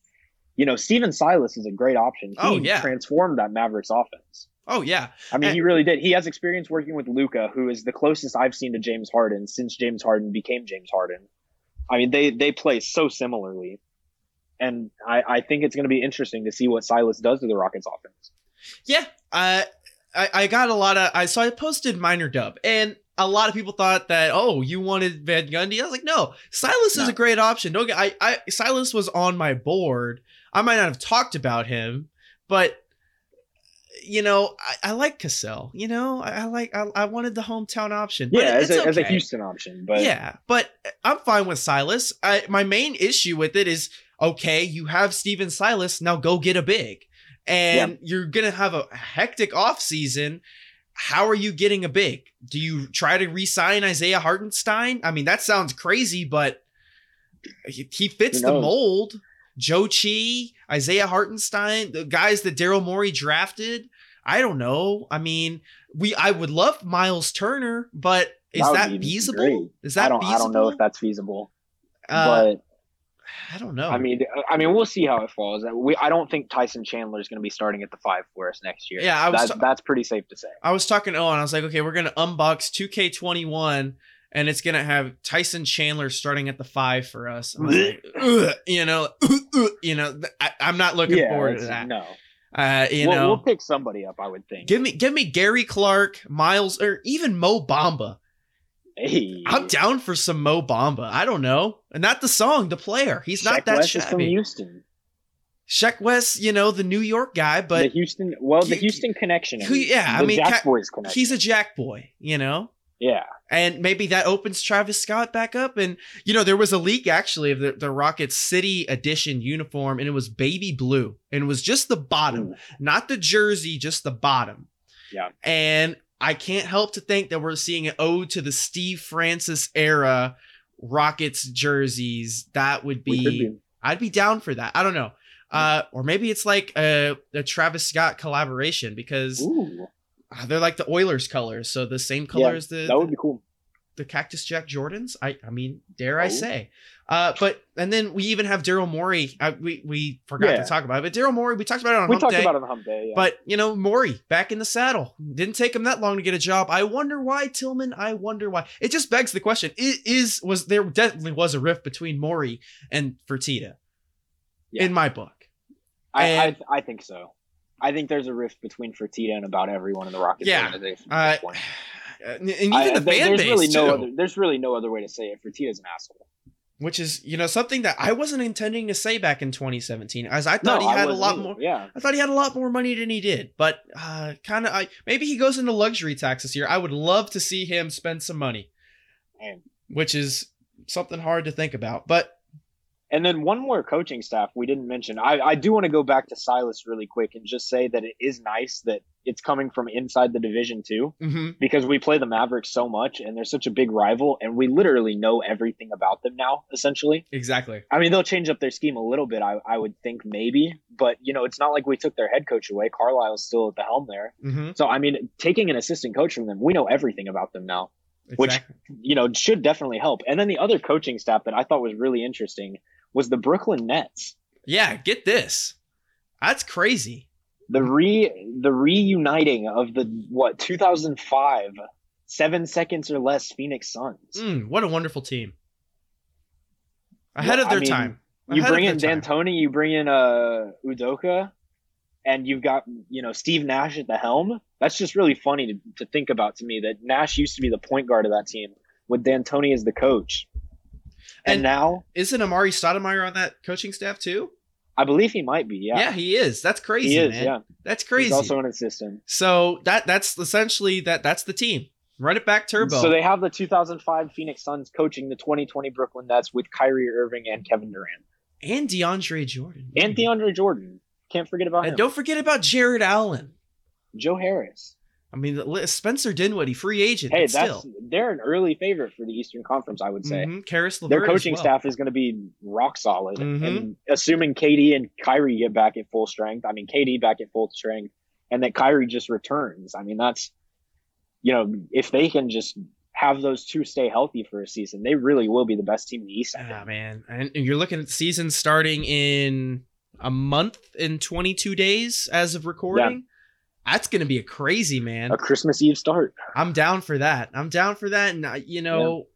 You know, Stephen Silas is a great option. He Oh, yeah. transformed that Mavericks offense. Oh yeah, I mean, And- he really did. He has experience working with Luka, who is the closest I've seen to James Harden since James Harden became James Harden. I mean, they they play so similarly, and I, I think it's going to be interesting to see what Silas does to the Rockets offense. yeah. Uh, I I got a lot of I so I posted minor dub, and a lot of people thought that oh you wanted Van Gundy. I was like no, Silas is a great option. Don't get I I Silas was on my board. I might not have talked about him, but you know I, I like Cassell. You know I, I like I, I wanted the hometown option. Yeah, as it's a, as a. Houston option, but yeah, but I'm fine with Silas. I, my main issue with it is okay, you have Stephen Silas, now go get a big. And you're going to have a hectic offseason. How are you getting a big? Do you try to re sign Isaiah Hartenstein? I mean, that sounds crazy, but he, he fits the mold. Joe Chi, Isaiah Hartenstein, the guys that Daryl Morey drafted. I don't know. I mean, we I would love Miles Turner, but is That that, feasible? great. Is that I don't feasible? I don't know if that's feasible, Uh, but I don't know. I mean, I mean, we'll see how it falls. We I don't think Tyson Chandler is going to be starting at the five for us next year. Yeah, That, ta- that's pretty safe to say. I was talking to Owen. I was like, okay, we're gonna unbox 2K21, and it's gonna have Tyson Chandler starting at the five for us. Like, you know, you know, I, I'm not looking forward to that. No, Uh, you we'll, know, we'll pick somebody up. I would think. give me, give me Gary Clark, Miles, or even Mo Bamba. Hey, I'm down for some Mo Bamba. I don't know, and not the song, the player. He's not Shaq that West is from shabby. Houston. Sheck Wes, you know, the New York guy, but the Houston, well, the Houston connection. who- yeah, I mean, Jack Boys connection. he's a Jack boy, you know. yeah. And maybe that opens Travis Scott back up. And, you know, there was a leak actually of the, the Rockets City Edition uniform, and it was baby blue. And it was just the bottom, Ooh. not the jersey, just the bottom. Yeah. And I can't help to think that we're seeing an ode to the Steve Francis era Rockets jerseys. That would be, be. I'd be down for that. I don't know. Uh, or maybe it's like a, a Travis Scott collaboration because Ooh, they're like the Oilers colors. So the same color Yeah, as the, that would be cool. The Cactus Jack Jordans. I I mean, dare I Oh. say? Uh, but and then we even have Daryl Morey. Uh, we we forgot Yeah. to talk about it, but Daryl Morey. We talked about it on We Hump talked Day. about it on hump day. Yeah. But you know, Morey back in the saddle. Didn't take him that long to get a job. I wonder why Tilman. I wonder why. It just begs the question: Is, is was there definitely was a rift between Morey and Fertitta? Yeah. In my book, I, I I think so. I think there's a rift between Fertitta and about everyone in the Rockets Yeah. organization. uh, at this point. And even I- the fan there's base really too. no other. There's really no other way to say it. Fertitta's an asshole. which is you know something that I wasn't intending to say back in 2017, as I thought No, he had a lot either. more. Yeah. I thought he had a lot more money than he did, but uh, kind of. I maybe he goes into luxury tax this year. I would love to see him spend some money, Man. which is something hard to think about. But And then one more coaching staff we didn't mention. I, I do want to go back to Silas really quick and just say that it is nice that it's coming from inside the division too, Mm-hmm. because we play the Mavericks so much and they're such a big rival, and we literally know everything about them now, essentially. Exactly. I mean, they'll change up their scheme a little bit, I, I would think maybe, but you know, it's not like we took their head coach away. Carlisle's still at the helm there. Mm-hmm. So, I mean, taking an assistant coach from them, we know everything about them now Which- you know, should definitely help. And then the other coaching staff that I thought was really interesting was the Brooklyn Nets. yeah, get this. That's crazy. The re the reuniting of the what 2005 seven seconds or less Phoenix Suns. Mm, what a wonderful team. Ahead Well, of their I mean, time. you bring in. D'Antoni, you bring in uh Udoka, and you've got you know Steve Nash at the helm. That's just really funny to, to think about to me that Nash used to be the point guard of that team with D'Antoni as the coach, and, And- now Isn't Amar'e Stoudemire on that coaching staff too? I believe he might be. Yeah, Yeah, he is. That's crazy, he is. man. Yeah, That's crazy. He's also an assistant. so that that's essentially that that's the team. Run it back turbo. So they have the 2005 Phoenix Suns coaching the 2020 Brooklyn Nets with Kyrie Irving and Kevin Durant and DeAndre Jordan. and DeAndre Jordan. Can't forget about And him. don't forget about Jarrett Allen. Joe Harris. I mean, Spencer Dinwiddie, free agent. Hey, that's still. they're an early favorite for the Eastern Conference, I would say. Caris LeVert Their coaching well. staff is going to be rock solid, Mhm. and assuming KD and Kyrie get back at full strength. I mean, KD back at full strength, and that Kyrie just returns. I mean, that's you know, if they can just have those two stay healthy for a season, they really will be the best team in the East. I Ah, man. And you're looking at the season starting in a month and 22 days as of recording. That's going to be a crazy, man. A Christmas Eve start. I'm down for that. I'm down for that. And, uh, you know,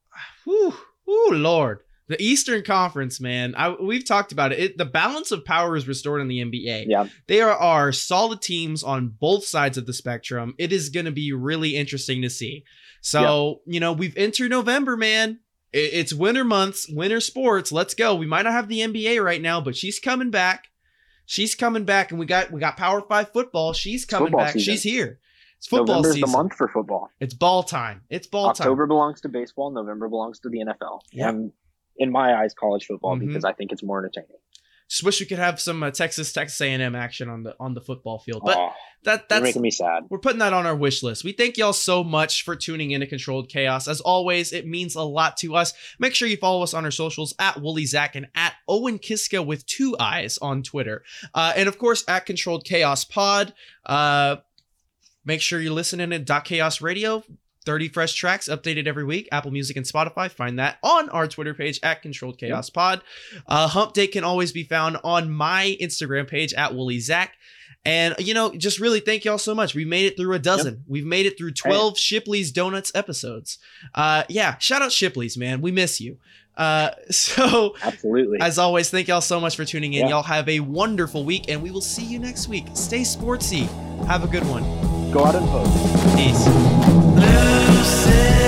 whew, whew, Lord. The Eastern Conference, man. I, we've talked about it. it. The balance of power is restored in the NBA. Yeah. There are solid teams on both sides of the spectrum. It is going to be really interesting to see. So, you know, we've entered November, man. It- It's winter months, winter sports. Let's go. We might not have the NBA right now, but she's coming back. She's coming back, and we got we got Power Five football. She's coming football back. season. She's here. It's football November's season. the month for football. It's ball time. It's ball time. October belongs to baseball. November belongs to the NFL. Yeah. And in my eyes, college football Mhm. because I think it's more entertaining. Just wish we could have some uh, Texas Texas A&M action on the on the football field, but that that's making me sad. we're putting that on our wish list. We thank y'all so much for tuning in to Controlled Chaos. As always, it means a lot to us. Make sure you follow us on our socials at Wooly Zach and at Owen Kiska with two eyes on Twitter. Uh, and of course, at Controlled Chaos Pod. Uh, make sure you're listening to Dot Chaos Radio. 30 fresh tracks updated every week. Apple Music and Spotify. Find that on our Twitter page at Controlled Chaos Pod. Uh, Hump Day can always be found on my Instagram page at Wooly Zach. And you know, just really thank y'all so much. We made it through a dozen. We've made it through 12 Shipley's Donuts episodes. Uh yeah, shout out Shipley's, man. We miss you. Uh so Absolutely. as always, thank y'all so much for tuning in. Yeah. Y'all have a wonderful week and we will see you next week. Stay sportsy. Have a good one. Go out and vote. Peace. Você